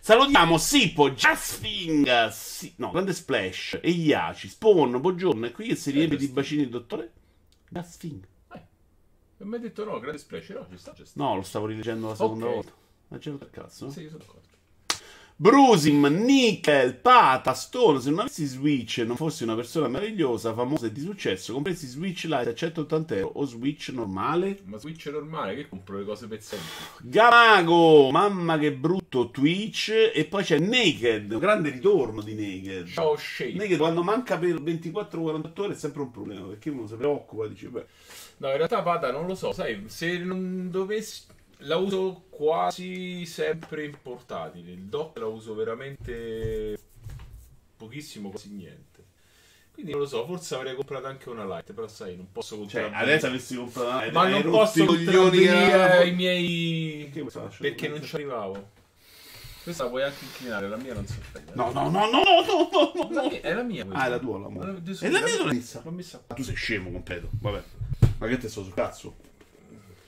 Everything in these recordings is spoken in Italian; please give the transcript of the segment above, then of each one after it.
Salutiamo Sipo, Jasfing, si- no, Grande Splash, e Iaci, Spawn, buongiorno, è qui che si riempie di bacini il dottore? Jasfing. Non mi hai detto no, grande splash, no, ci sta, ci sta. No, lo stavo rileggendo la seconda Ok. volta. Ma c'è il cazzo? Sì, sono d'accordo. Brusim, Nickel, Pata, Stone, se non avessi Switch e non fossi una persona meravigliosa, famosa e di successo, compresi Switch Lite a 180 euro o Switch normale? Ma Switch normale, che compro le cose pezzenti. Gamago, mamma che brutto Twitch e poi c'è Naked, un grande ritorno di Naked. Ciao Shade. Naked quando manca per 24-48 ore è sempre un problema perché uno si preoccupa dice beh No, in realtà Vada non lo so, sai, se non dovessi... La uso quasi sempre in portatile. Il dock la uso veramente pochissimo, quasi niente. Quindi non lo so, forse avrei comprato anche una light, però sai, non posso cioè comprare. adesso avessi comprato una- Ma hai non posso che avevamo. i miei... Lascia- Perché non ci arrivavo. Questa la puoi anche inclinare, la mia non si offende. No, no, no, no, no, no, no, no. è la mia questa. Ah, è la tua l'amore. E la mia non è messa. L'ho messa Ma tu sei scemo completo. Vabbè. Ma che te sto sul cazzo?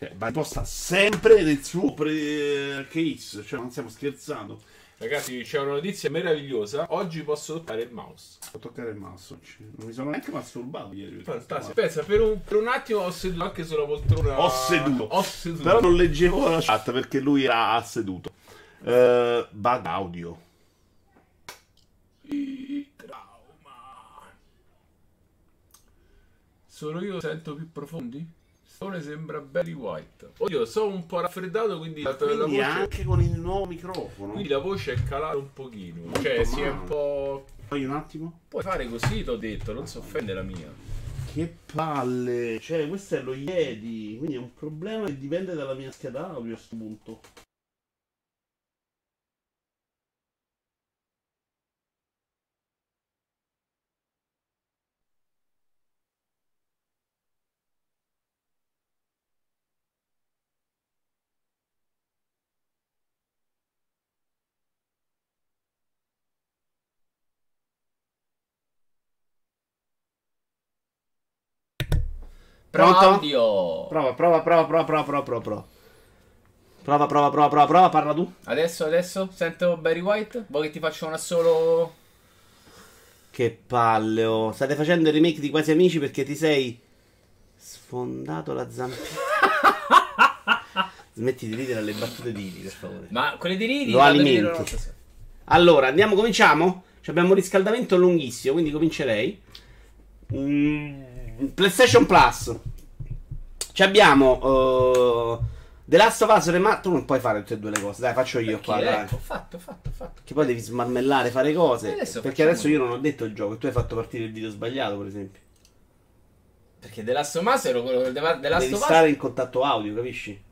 Cioè, ma posta sempre nel suo pre- case. Cioè, non stiamo scherzando. Ragazzi, c'è una notizia meravigliosa. Oggi posso toccare il mouse. Ho toccare il masso. oggi. Non mi sono neanche masturbato ieri. Fantastico. Pensa, per un, per un attimo ho seduto anche sulla poltrona. Ho seduto. Ho seduto. Però non leggevo la chat perché lui era seduto. Eh, bug audio. Trauma. Solo io sento più profondi? Stone sembra Barry White. Oddio, sono un po' raffreddato, quindi, la, la Quindi voce, anche con il nuovo microfono. quindi la voce è calata un pochino. Molto cioè, si è male. un po'. Poi un attimo. Puoi fare così, t'ho detto, non si offende la mia. Che palle. Cioè, questo è lo Yeti. Quindi è un problema che dipende dalla mia scheda audio a questo punto. Pronto? Claudio! Prova, prova, prova, prova, prova, prova, prova, prova. Prova, prova, prova, prova, prova, parla tu. Adesso, adesso, sento Barry White? Vuoi che ti faccia una solo... Che palle, oh. State facendo il remake di Quasi Amici perché ti sei sfondato la zampina. Smetti di ridere alle battute di Ili, per favore. Ma quelle di Ridi... Lo alimenti. Allora, andiamo, cominciamo? Ci abbiamo un riscaldamento lunghissimo, quindi comincerei. Mm, PlayStation Plus. Ci abbiamo uh, The Last of Us Remaster. Tu non puoi fare tutte e due le cose, dai, faccio io Perché, qua. dai. ecco, ho fatto, fatto, fatto. Che poi devi smarmellare, fare cose. Adesso perché adesso io non ho detto il gioco. Tu hai fatto partire il video sbagliato, per esempio. Perché The Last of Us ero quello The The Last devi of Us... stare in contatto audio, capisci?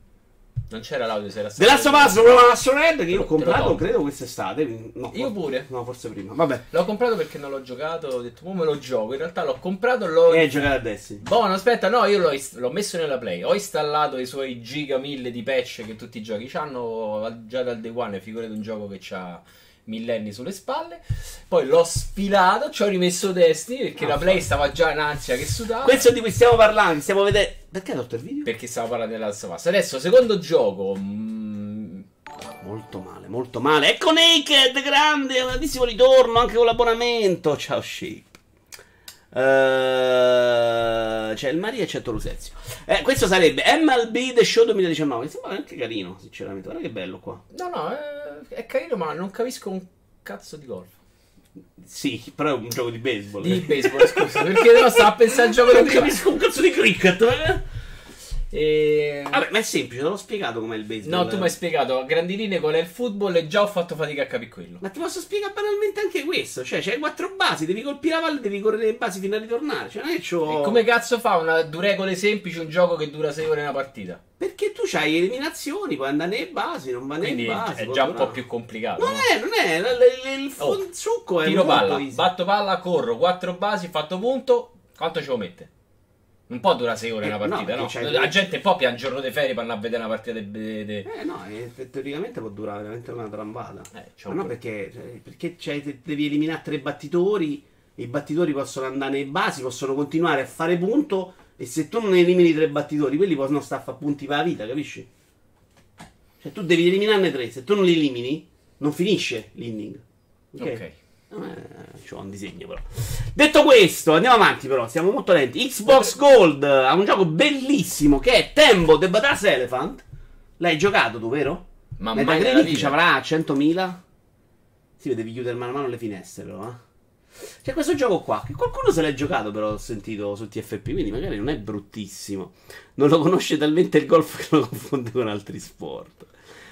Non c'era l'audio, se era The Last of Us Remaster Red che io ho comprato, credo quest'estate. No, Io pure. No, forse prima. Vabbè. L'ho comprato perché non l'ho giocato, ho detto, come me lo gioco? In realtà l'ho comprato, l'ho... E hai giocato a Destiny. Buono, aspetta, no, io l'ho, ist- l'ho messo nella Play. Ho installato i suoi giga mille di patch che tutti i giochi hanno già dal day one. Figurate un gioco che ha millenni sulle spalle. Poi l'ho sfilato, ci ho rimesso Destiny perché Ah, la Play stava già in ansia che sudava. Questo di cui stiamo parlando, stiamo vedendo. Perché hai tolto il video? Perché stavo parlando della Last. Adesso, secondo gioco. mm, Molto male, molto male. Ecco Naked, grande, grandissimo ritorno anche con l'abbonamento. Ciao Shape. Eh, c'è il Maria e c'è Tolusezio. Eh, questo sarebbe MLB The Show 2019. Mi sembra anche carino, sinceramente. Guarda che bello qua. no, no, è, è carino, ma non capisco un cazzo di golf. Sì, però è un gioco di baseball. Di baseball, scusa, perché no, stava a pensare al gioco non di capisco un cazzo di cricket. eh. E... Vabbè, ma è semplice, te l'ho spiegato com'è il baseball. No, tu mi hai spiegato a grandi linee qual è il football e già ho fatto fatica a capire quello. Ma ti posso spiegare banalmente anche questo. Cioè, c'hai quattro basi, devi colpire la palla, devi correre le basi fino a ritornare. Cioè, non è c'ho... E come cazzo fa una due regole semplici un gioco che dura 6 ore una partita? Perché tu c'hai eliminazioni, puoi andare nelle basi, non va Quindi basi. è già un po' più complicato. Non no? è, non è. l- l- Il, Oh, fon- succo è Tiro palla, easy. batto palla, corro, 4 basi, fatto punto. Quanto ce lo mette? Non può durare 6 ore Eh, una no, partita, no? c'hai La gente poi pian giorno di ferie per andare a vedere una partita di... di- Eh no, eh, teoricamente può durare veramente una trambata. Eh, Ma un no, po'. perché, cioè, perché devi eliminare tre battitori. I battitori possono andare nei basi, possono continuare a fare punto. E se tu non elimini tre battitori, quelli possono stare a fare punti per la vita, capisci? Cioè, tu devi eliminarne tre. Se tu non li elimini, Non finisce l'inning. Ok. Ok. Eh, c'ho un disegno però. Detto questo, andiamo avanti però, siamo molto lenti. Xbox Gold ha un gioco bellissimo che è Tembo The Badass Elephant. L'hai giocato tu, vero? Ma Metacritic ci avrà 100.000? Sì, devi chiudere mano a mano le finestre però, eh. C'è questo gioco qua, che qualcuno se l'è giocato però ho sentito su TFP, quindi magari non è bruttissimo. Non lo conosce talmente il golf che lo confonde con altri sport.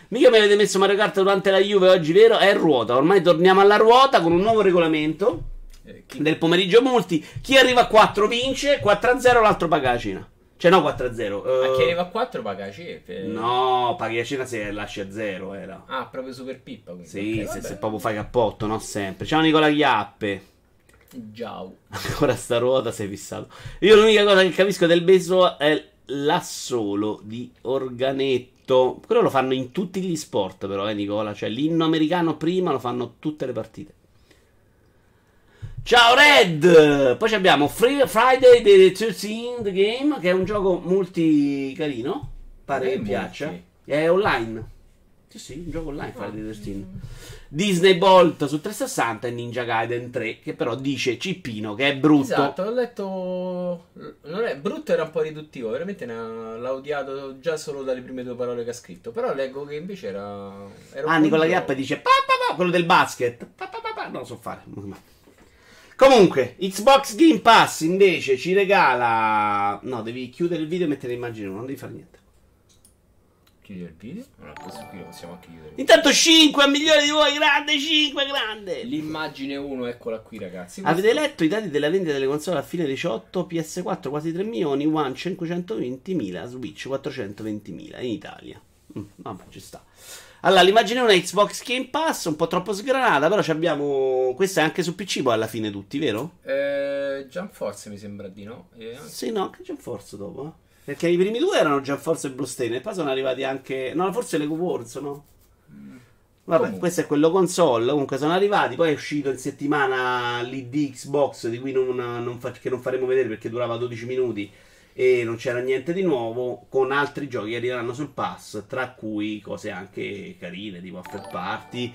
Mica mi avete messo Mario Kart durante la Juve oggi, vero? È ruota, ormai torniamo alla ruota con un nuovo regolamento Eh, del pomeriggio multi. Chi arriva a 4 vince, 4-0 l'altro paga la cena. Cioè no 4-0. A eh, chi arriva a 4 paga la CF. No, paghi la cena se lasci a 0 era. Ah, proprio super pippa. Quindi. Sì, Ok, se, se proprio fai cappotto, no sempre. Ciao Nicola Chiappe. Ciao. Ancora sta ruota sei fissato. Io l'unica cosa che capisco del baseball è l'assolo di organetto. Quello lo fanno in tutti gli sport, però, eh, Nicola. Cioè, l'inno americano prima lo fanno tutte le partite. Ciao Red! Poi abbiamo Free- Friday the 13th Game, che è un gioco multi carino. Pare Che piaccia. È online. Sì, sì, un gioco online Friday the 13th. Disney Bolt su 360 e Ninja Gaiden 3, che però dice Cippino che è brutto. Esatto, ho letto. Non è brutto, era un po' riduttivo. Veramente ha- l'ha odiato già solo dalle prime due parole che ha scritto. Però leggo che invece era. era Ah, Nicola Chiappa dice pa, pa, pa, quello del basket. Pa, pa, pa, pa, non lo so fare. Comunque, Xbox Game Pass invece ci regala. No, devi chiudere il video e mettere l'immagine, non devi fare niente. Chiudi il video. Allora, questo qui lo possiamo anche chiudere. Intanto 5 a milioni di voi, grande, 5 grande. L'immagine 1, eccola qui, ragazzi. Avete Questo- letto i dati della vendita delle console a fine 18? PS4 quasi 3 milioni, One 520.000, Switch 420.000 in Italia. Mm, vabbè, ci sta. Allora, l'immagine è una Xbox Game Pass, un po' troppo sgranata, però ci abbiamo... Questa è anche su PC poi alla fine tutti, vero? Eh, Jump Force mi sembra di no. Eh, Sì, no, anche Jump Force dopo, eh. Perché i primi due erano Jump Force e Blue Stain e poi sono arrivati anche... No, forse Lego Wars, no? Vabbè, Comunque. questo è quello console. Comunque sono arrivati. Poi è uscito in settimana l'ID Xbox, di cui non, non fa- che non faremo vedere perché durava 12 minuti e non c'era niente di nuovo. Con altri giochi che arriveranno sul pass, tra cui cose anche carine, tipo After Party.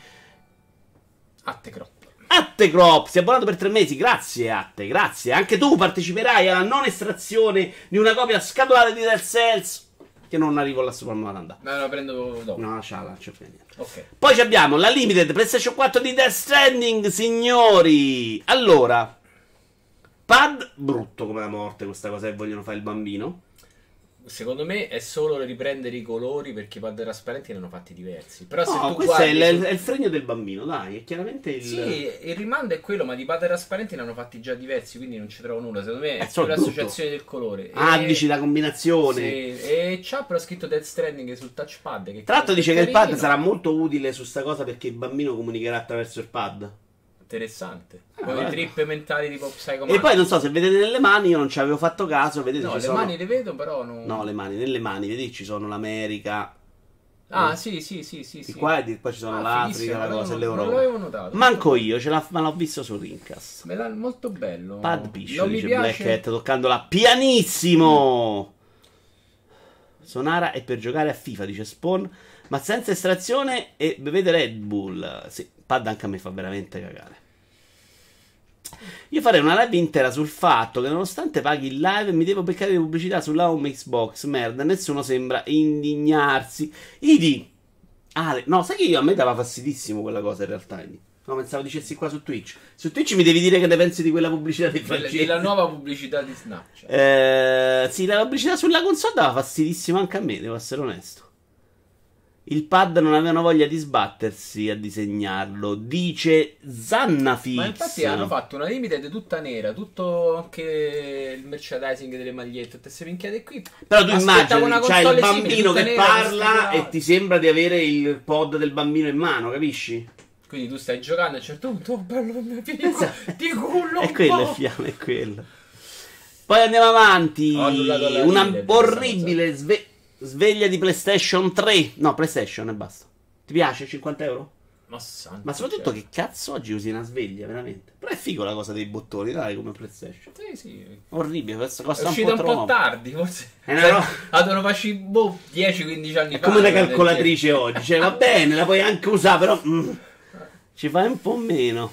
Attecrop. Attecrop, si è abbonato per tre mesi. Grazie, Atte, grazie. Anche tu parteciperai alla non estrazione di una copia scatolata di Dead Cells. Che non arrivo alla Super Mario. No, la prendo dopo. No, lasciala, non c'è più niente. Ok. Poi abbiamo la Limited PlayStation 4 di Death Stranding, signori. Allora, pad brutto come la morte, questa cosa che vogliono fare il bambino. Secondo me è solo riprendere i colori perché i pad trasparenti ne hanno fatti diversi. Però se No, tu questo è guardi il, su- è il fregno del bambino, dai, è chiaramente il... Sì, il rimando è quello, ma di pad trasparenti ne hanno fatti già diversi, quindi non ci trovo nulla. Secondo me È è solo più brutto. l'associazione del colore. Ah, E- dici la combinazione. Sì, e c'ha però scritto Dead Stranding sul touchpad. Che Tra l'altro è dice che il pad sarà molto utile su sta cosa perché il bambino comunicherà attraverso il pad. Interessante. Ah, Con i guarda. trip mentali tipo Psycho E poi non so se vedete nelle mani, io non ci avevo fatto caso, vedete No, le sono... mani le vedo, però non. No, le mani, nelle mani, vedi ci sono l'America, Ah, sì, sì, sì, sì. di sì. qua e di qua ci sono Ah, l'Africa, la non cosa l'avevo- l'Europa. Non l'avevo notato. Manco io, ce l'ha, ma l'ho visto su Rincast. Me l'ha molto bello. Pad non mi dice piace. Black Hat, toccandola pianissimo. Sonara è per giocare a FIFA, dice Spawn, ma senza estrazione e bevete Red Bull. Sì, pad anche a me fa veramente cagare. Io farei una live intera sul fatto che nonostante paghi il live mi devo beccare le pubblicità sulla home Xbox. Merda, nessuno sembra indignarsi. Idi. Ale, no, sai che io a me dava fastidissimo quella cosa in realtà. Idi. No, pensavo dicessi qua su Twitch. Su Twitch mi devi dire che ne pensi di quella pubblicità di francese. della nuova pubblicità di Snapchat. Eh, sì, la pubblicità sulla console dava fastidissimo anche a me, devo essere onesto. Il pad non avevano voglia di sbattersi a disegnarlo, dice Zannafix. Ma infatti hanno fatto una limited tutta nera, tutto anche il merchandising delle magliette, tutte queste minchiate qui. Però tu immagini, c'hai il bambino simile, che nera, parla e ti sembra di avere il pod del bambino in mano, capisci? Quindi tu stai giocando a un certo punto, oh bello mio figlio, ti cullo È quello il fiamme, è quello. Poi andiamo avanti. Una orribile sve- sveglia di PlayStation 3. No, PlayStation e basta. Ti piace? 50 euro? Ma Ma soprattutto cielo. che cazzo oggi usi una sveglia, veramente. Però è figo la cosa dei bottoni, dai, come PlayStation. Sì, sì. Orribile, costa, È costa un uscita po' un po', tardi, forse. Una Cioè, ro- La devono farci boh, 10-15 anni È fa. come una del calcolatrice oggi, cioè va bene, la puoi anche usare, però mm, ci fai un po' meno.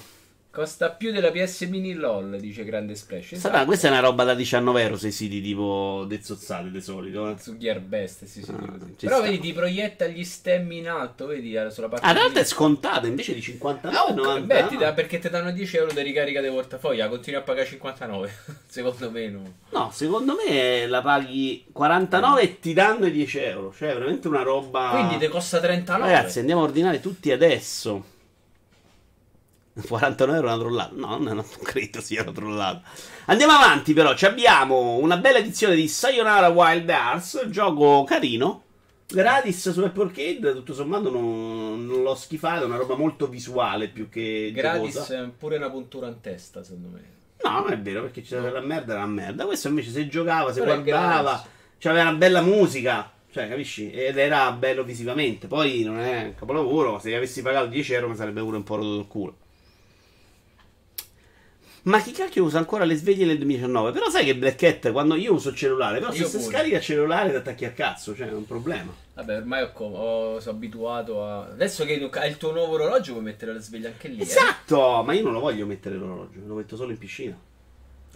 Costa più della PS Mini LOL, dice Grande Splash. Sapete, questa è una roba da 19 euro sui siti tipo Dezzozzate di solito. eh. Su Gearbest, sì, sì, Ah, così. Però sta. vedi, ti proietta gli stemmi in alto, vedi, eh, sulla parte Ah, in realtà è scontata invece di 59 Ah, ok, 90. beh, ti dà- perché ti danno 10 euro di ricarica del portafoglio, continui a pagare 59. Secondo me no. No, secondo me la paghi 49 e ti danno i 10 euro. Cioè, è veramente una roba. Quindi ti costa 39. Ragazzi, andiamo a ordinare tutti adesso. 49 euro una trollata. No, no, non credo sia una trollata. Andiamo avanti, però. Ci abbiamo una bella edizione di Sayonara Wild Hearts. Gioco carino. Gratis su Apple Arcade. Tutto sommato non, non l'ho schifato. È una roba molto visuale più che Gratis giocosa. è pure una puntura in testa, secondo me. No, non è vero, perché c'era la merda, era la merda. Questo invece se giocava, se Però è guardava, c'aveva una bella musica. Cioè, capisci? Ed era bello visivamente. Poi non è un capolavoro. Se avessi pagato 10 euro mi sarebbe pure un po' rotto il culo. Ma chi cacchio usa ancora le sveglie nel 2019? Però sai che Black Cat quando io uso il cellulare, però Io se si scarica il cellulare ti attacchi a cazzo, cioè è un problema. Vabbè, ormai ho, ho- sono abituato a. Adesso che hai il tuo nuovo orologio, puoi mettere la sveglia anche lì. eh. Esatto, ma io non lo voglio mettere l'orologio, lo metto solo in piscina.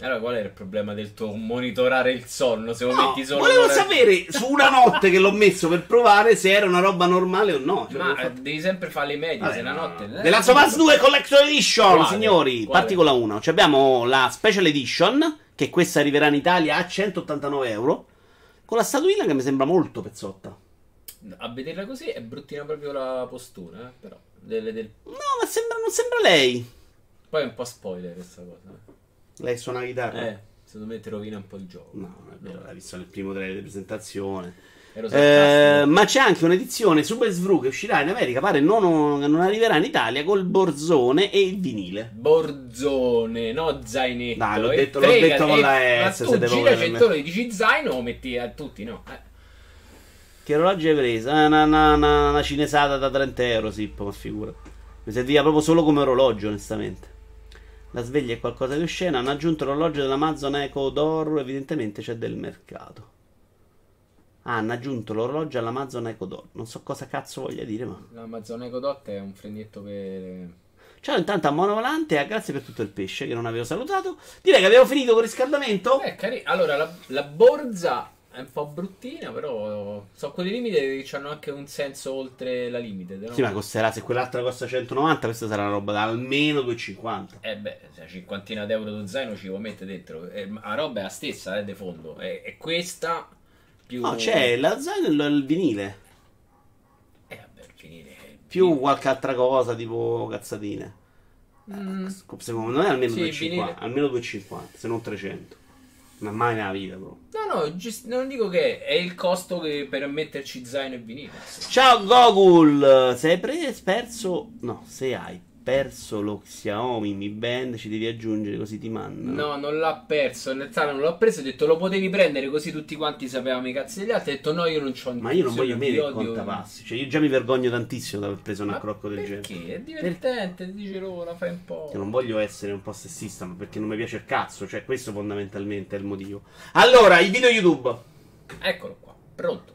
Allora, qual è il problema del tuo monitorare il sonno? Se lo No, metti solo. volevo sapere su una notte che l'ho messo per provare se era una roba normale o no. Cioè, Ma volevo eh, devi sempre fare le medie. Vabbè, se la no, notte. no. eh, The Last of Us 2 Collection Edition, Quale? signori. Quale? Parti con la 1. Ci abbiamo la Special Edition, che questa arriverà in Italia a 189 euro. Con la statuina che mi sembra molto pezzotta. A vederla così è bruttina proprio la postura, eh, però. Delle- del- No, ma sembra, non sembra lei. Poi è un po' spoiler questa cosa. Lei suona la chitarra? Eh, secondo me ti rovina un po' il gioco. No, non è vero, l'hai visto nel primo trailer di presentazione. Eh, ma c'è anche un'edizione Super Svru che uscirà in America, pare non, non arriverà in Italia col borzone e il vinile. Borzone, no zainetto. Dai, l'ho E detto- l'ho frega- detto con e- la S, se devo gira centone, dici zaino o metti a tutti, no? Eh. Che orologio hai preso? Ah, Una, una, una- una cinesata da 30 euro, Sippo, ma figura. Mi serviva proprio solo come orologio, onestamente. La sveglia è qualcosa di oscena. Hanno aggiunto l'orologio dell'Amazon Echo d'oro. Evidentemente c'è del mercato. Ah, hanno aggiunto l'orologio all'Amazon Echo d'oro. Non so cosa cazzo voglia dire, ma. L'Amazon Echo Dot è un fregnetto per... Ciao, intanto a Mono Volante. e grazie per tutto il pesce che non avevo salutato. Direi che abbiamo finito con il riscaldamento. Eh, cari- Allora, la, la borza è un po' bruttina, però so quelle limite che hanno anche un senso oltre la limite. no? Sì, ma costerà. Se quell'altra costa 190, questa sarà una roba da almeno 250. Eh beh, se cinquantina d'euro di zaino ci può mettere dentro. Eh, la roba è la stessa, eh, di fondo. È, è questa più... No, c'è la zaino e il- il vinile. Eh, vabbè, il vinile Più qualche altra cosa, tipo cazzatine. Mm. Secondo me almeno Sì, 250, vinile. almeno 250, se non 300. Ma mai nella vita, bro. No, no, gis- non dico che è il costo che per metterci zaino e vinile. Ciao Gogul, se hai pre- perso, no, se hai perso lo Xiaomi Mi Band ci devi aggiungere così ti mandano. No, non l'ha perso. In realtà non l'ho preso. Ho detto lo potevi prendere così tutti quanti sapevamo i cazzi degli altri. Ho detto no, io non c'ho Ma io non voglio il di odio. contapassi, cioè io già mi vergogno tantissimo di aver preso un Ma accrocco del genere. Perché? È divertente, dice loro, la fai un po'. Che non voglio essere un po' sessista, ma perché non mi piace il cazzo, cioè questo fondamentalmente è il motivo. Allora, i video YouTube. Eccolo qua, pronto.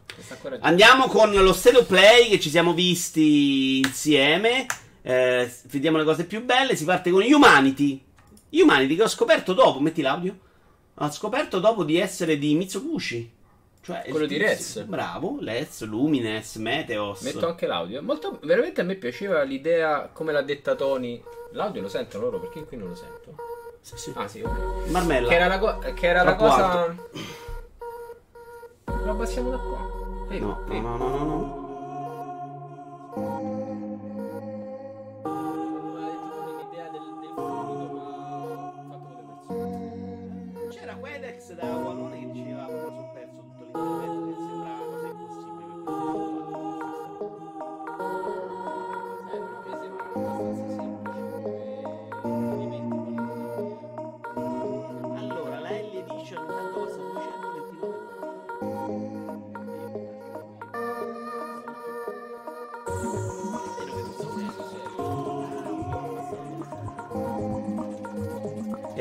Andiamo con lo State of Play che ci siamo visti insieme. Eh, vediamo le cose più belle. Si parte con Humanity. Humanity che ho scoperto dopo. Metti l'audio. Ho scoperto dopo di essere di Mitsubishi. Cioè, Quello di Rez. Bravo, Lez, Lumines, Meteos. Metto anche l'audio. Molto, veramente a me piaceva l'idea, come l'ha detta Tony. L'audio lo sentono loro perché qui non lo sento. Sì, sì. Ah, sì, ok. Marmella. Che era la, co- che era la cosa. Lo abbassiamo da qua. Vedi, No, vedi. no, no, no, no.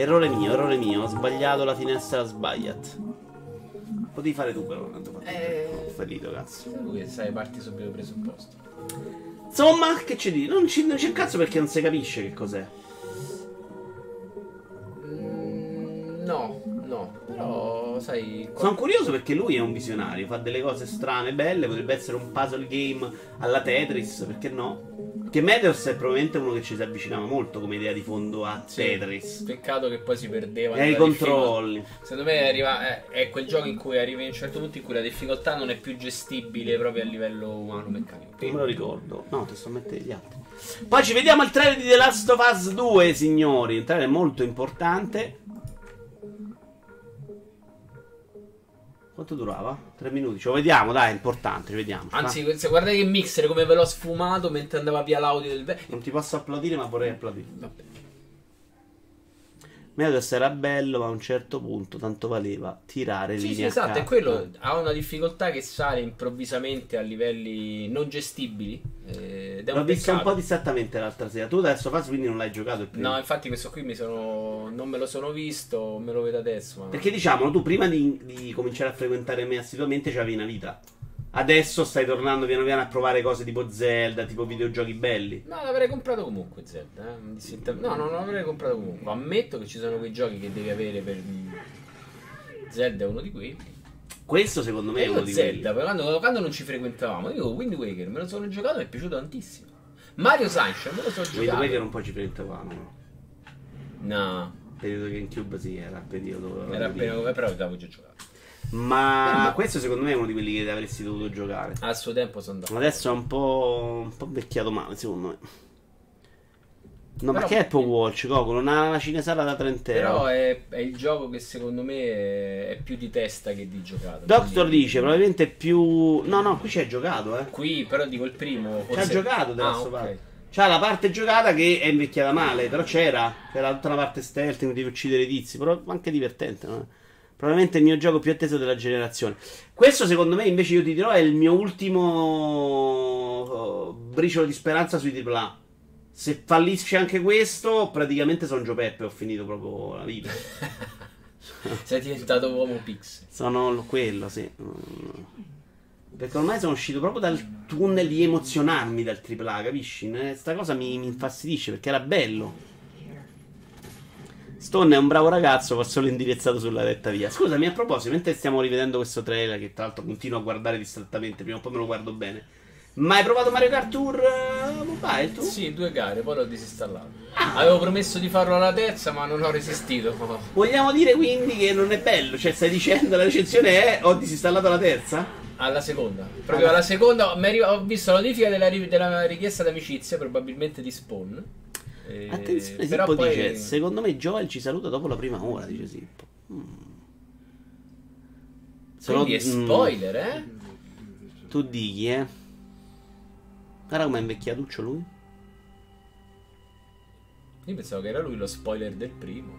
Errore mio, errore mio. Ho sbagliato la finestra sbagliat. Potevi fare tu però, tanto fatto. Eh. Ho fallito, cazzo. Lui sai, parti subito presupposto. Insomma, che ci dici? Non, ci- non c'è cazzo perché non si capisce che cos'è. Mm, no, no, però sai... qua- Sono curioso perché lui è un visionario, fa delle cose strane, belle, potrebbe essere un puzzle game alla Tetris, perché no? Perché Meteors è probabilmente uno che ci si avvicinava molto come idea di fondo a Sì, Tetris. Peccato che poi si perdeva. E ai nella difficoltà. controlli. Secondo me arriva, è, è quel gioco in cui arrivi a un certo punto in cui la difficoltà non è più gestibile proprio a livello umano-meccanico. Non me lo ricordo. No, te sto a mettere gli altri. Poi ci vediamo al trailer di The Last of Us 2, signori. Un trailer molto importante. Quanto durava? Tre minuti. Lo vediamo, dai, è importante, ci vediamo. Anzi, Va. se guardate che mixer come ve l'ho sfumato mentre andava via l'audio del vecchio. non ti posso applaudire, ma vorrei applaudire. Vabbè. Meteors era bello, ma a un certo punto tanto valeva tirare Sì, linee sì, esatto, è quello. Ha una difficoltà che sale improvvisamente a livelli non gestibili. eh, L'ho visto un po' distrattamente l'altra sera. Tu adesso fas, quindi non l'hai giocato il primo. No, infatti questo qui mi sono. non me lo sono visto, me lo vedo adesso. Ma... Perché diciamo, tu prima di, di cominciare a frequentare me assiduamente c'avevi una vita. Adesso stai tornando piano piano a provare cose tipo Zelda, tipo videogiochi belli. No, l'avrei comprato comunque Zelda. eh, No, no, non l'avrei comprato comunque. Ammetto che ci sono quei giochi che devi avere per. Zelda è uno di quei. Questo secondo me è uno di Zelda, quelli. quando, quando non ci frequentavamo, io Wind Waker me lo sono giocato e mi è piaciuto tantissimo. Mario Sunshine me lo sono Wind giocato. Waker un po' ci frequentavamo. no? No, Periodo GameCube sì, era il periodo. era appena. però l'avevo già giocato. Ma questo secondo me è uno di quelli che avresti dovuto giocare. Al suo tempo sono andato. Adesso è un po', un po' vecchiato male, secondo me. No, Però- perché Apple Watch? Non ha una cinesata da 30 euro. Però è, è il gioco che secondo me è, è più di testa che di giocata. Doctor Quindi- dice, probabilmente è più... No, no, qui c'è giocato, eh. Qui, però dico il primo. Ci ha forse- giocato della ah, sua ok. parte. C'ha la parte giocata che è invecchiata male, però c'era. C'era tutta una parte stealth in cui devi uccidere i tizi, però anche divertente. no? Probabilmente il mio gioco più atteso della generazione. Questo, secondo me, invece, io ti dirò, è il mio ultimo oh, briciolo di speranza sui AAA. Se fallisce anche questo, praticamente sono Gio Peppe, ho finito proprio la vita. Sei diventato uomo pix. Sono quello, sì. Perché ormai sono uscito proprio dal tunnel di emozionarmi dal AAA, capisci? Eh, Sta cosa mi, mi infastidisce perché era bello. Stone è un bravo ragazzo, va solo indirizzato sulla retta via. Scusami, a proposito, mentre stiamo rivedendo questo trailer, che tra l'altro continuo a guardare distrattamente, prima o poi me lo guardo bene. Ma hai provato Mario Kart Tour eh, Mobile tu? Sì, due gare, poi l'ho disinstallato. Avevo promesso di farlo alla terza, ma non ho resistito. Vogliamo dire quindi che non è bello? Cioè, stai dicendo la recensione è ho disinstallato la terza? Alla seconda, proprio alla seconda, ho visto la notifica della, della richiesta d'amicizia, probabilmente di Spawn. E- Attenzione, però Sippo poi- dice: Secondo me Joel ci saluta dopo la prima ora. Dice Sippo. Mm. Sono- Quindi è mm, spoiler, eh? tu dichi, eh. Guarda com'è invecchiatuccio lui. Io pensavo che era lui lo spoiler del primo.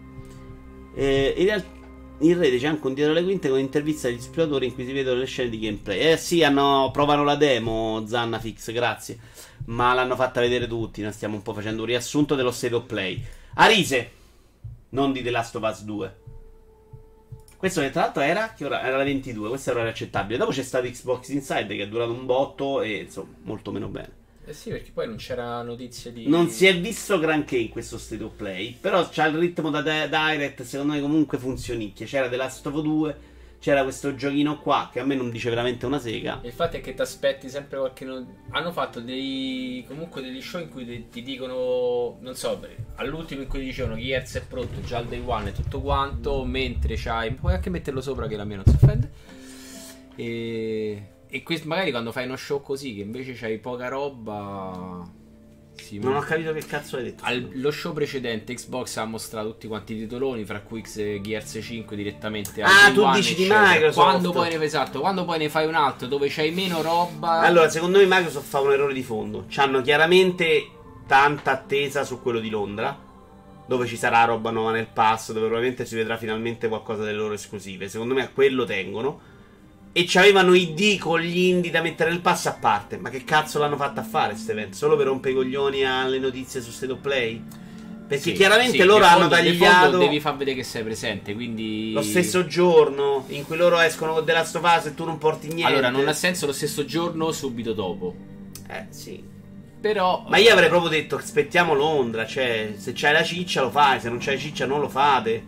Eh, in realtà. In rete c'è anche un dietro le quinte con intervista agli esploratori in cui si vedono le scene di gameplay. Eh sì, hanno, provano la demo, Zannafix, grazie. Ma l'hanno fatta vedere tutti. Noi stiamo un po' facendo un riassunto dello state of play. Arise, non di The Last of Us 2. Questo che tra l'altro era, che ora era la 22, questo era accettabile. Dopo c'è stato Xbox Inside che è durato un botto e insomma molto meno bene. Eh sì, perché poi non c'era notizia di... Non si è visto granché in questo state of play, però c'ha il ritmo da di- direct, secondo me comunque funzionicchia. C'era The Last of Us 2, c'era questo giochino qua che a me non dice veramente una sega. Il fatto è che ti aspetti sempre qualche. no- Hanno fatto dei. comunque degli show in cui ti, ti dicono. Non so, all'ultimo in cui dicevano Gears è pronto già al day one e tutto quanto. Mentre c'hai. Puoi anche metterlo sopra che la mia non si offende. E. E questo, magari quando fai uno show così, che invece c'hai poca roba. Si Non ho capito che cazzo hai detto. Al- lo show precedente Xbox ha mostrato tutti quanti i titoloni, fra cui X- Gears 5 direttamente Ah, tu One, dici di eccetera. Microsoft. Quando poi, ne, esatto, quando poi ne fai un altro dove c'hai meno roba. Allora, secondo me Microsoft fa un errore di fondo. C'hanno chiaramente tanta attesa su quello di Londra, dove ci sarà roba nuova nel pass, dove probabilmente si vedrà finalmente qualcosa delle loro esclusive. Secondo me a quello tengono. E c'avevano i D con gli indie da mettere nel pass a parte. Ma che cazzo l'hanno fatta a fare questo evento? Solo per rompere i coglioni alle notizie su State of Play? Perché Sì, chiaramente sì, loro default- hanno tagliato devi far vedere che sei presente, quindi... lo stesso giorno in cui loro escono con The Last of Us e tu non porti niente. Allora, non ha senso lo stesso giorno subito dopo. Eh, sì. Però... Ma io avrei proprio detto aspettiamo Londra, cioè se c'hai la ciccia lo fai, se non c'hai la ciccia non lo fate.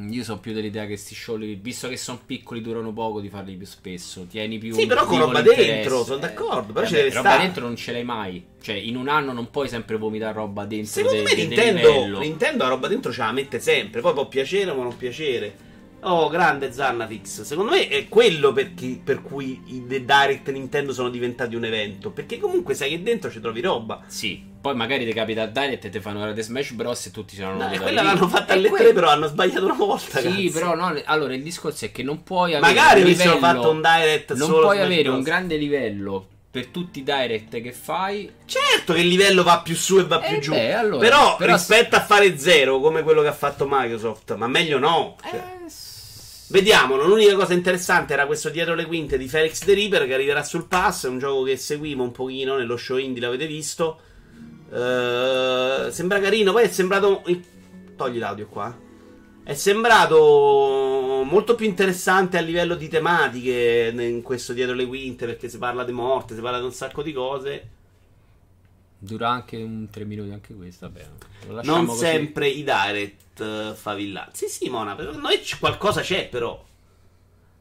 Mm, Io sono più dell'idea che sti show, visto che sono piccoli, durano poco, di farli più spesso. Tieni più. Sì, però con roba dentro, sono d'accordo, però ci vabbè, deve roba stare. dentro non ce l'hai mai. Cioè, in un anno non puoi sempre vomitare roba dentro. Secondo de- me de- Nintendo, livello. Nintendo la roba dentro ce la mette sempre, poi può piacere o non piacere. Oh, grande Zannafix. Secondo me è quello per, chi- per cui i The Direct Nintendo sono diventati un evento. Perché comunque sai che dentro ci trovi roba. Sì, poi magari ti capita al Direct e ti fanno ora di Smash Bros. e tutti sono No, quella l'hanno fatta alle que- 3, però hanno sbagliato una volta. Sì, cazzo. però no, allora il discorso è che non puoi avere Magari un avessero fatto un direct non solo puoi Smash avere Bros. un grande livello per tutti i direct che fai. Certo che il livello va più su e va più Eh giù. beh, allora, però, però- rispetto a fare zero come quello che ha fatto Microsoft, ma meglio no. Cioè, Eh, Vediamolo, l'unica cosa interessante era questo dietro le quinte di Felix the Reaper che arriverà sul pass, è un gioco che seguivo un pochino nello show indie, l'avete visto. Eh, sembra carino, poi è sembrato... Togli l'audio qua. È sembrato molto più interessante a livello di tematiche in questo dietro le quinte perché si parla di morte, si parla di un sacco di cose. Dura anche un 3 minuti anche questo, vabbè. Non così. sempre i direct uh, favillati. Sì, sì, Mona, per noi c- qualcosa c'è però.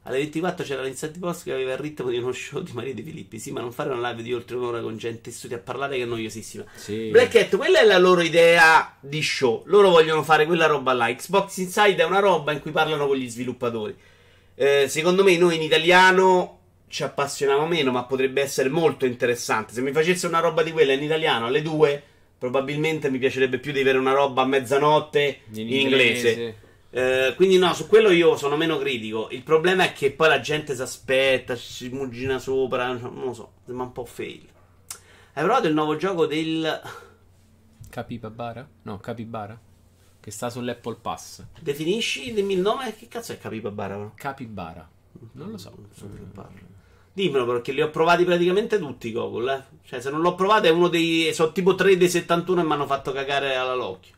Alle 24 c'era l'Inside Post che aveva il ritmo di uno show di Maria De Filippi. Sì, ma non fare una live di oltre un'ora con gente studi a parlare che è noiosissima. Sì. Black Hat, quella è la loro idea di show. Loro vogliono fare quella roba là. Xbox Inside è una roba in cui parlano con gli sviluppatori. Eh, secondo me noi in italiano ci appassioniamo meno, ma potrebbe essere molto interessante. Se mi facesse una roba di quella in italiano alle due, probabilmente mi piacerebbe più di avere una roba a mezzanotte in, inglese. Eh, quindi no, su quello io sono meno critico. Il problema è che poi la gente si aspetta, si mugina sopra, non lo so, sembra un po' fail. Hai provato il nuovo gioco del... Capibara? No, Capibara. Che sta sull'Apple Pass. Definisci, dimmi il nome, che cazzo è Capibara? però? Capibara. Non lo so. Non so che parli. Dimmelo perché li ho provati praticamente tutti Gogol, eh. Cioè, se non l'ho provato è uno dei... Sono tipo 3 dei 71 e mi hanno fatto cagare all'occhio.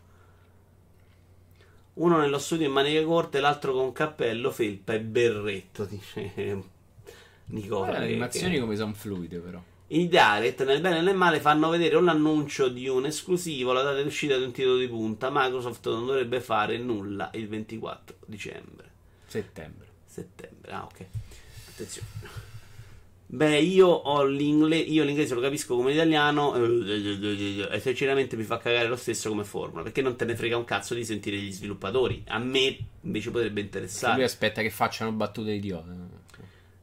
Uno nello studio in maniche corte, l'altro con cappello, felpa e berretto, dice Nicola. Le animazioni che- come sono fluide però. I Direct, nel bene e nel male, fanno vedere un annuncio di un esclusivo, la data di uscita di un titolo di punta. Microsoft non dovrebbe fare nulla il 24 dicembre. Settembre. Settembre, ah ok. Attenzione. Beh, io ho l'inglese, io l'inglese lo capisco come l'italiano eh, e sinceramente mi fa cagare lo stesso come formula, perché non te ne frega un cazzo di sentire gli sviluppatori. A me invece potrebbe Lui interessare. aspetta che facciano battute idiota.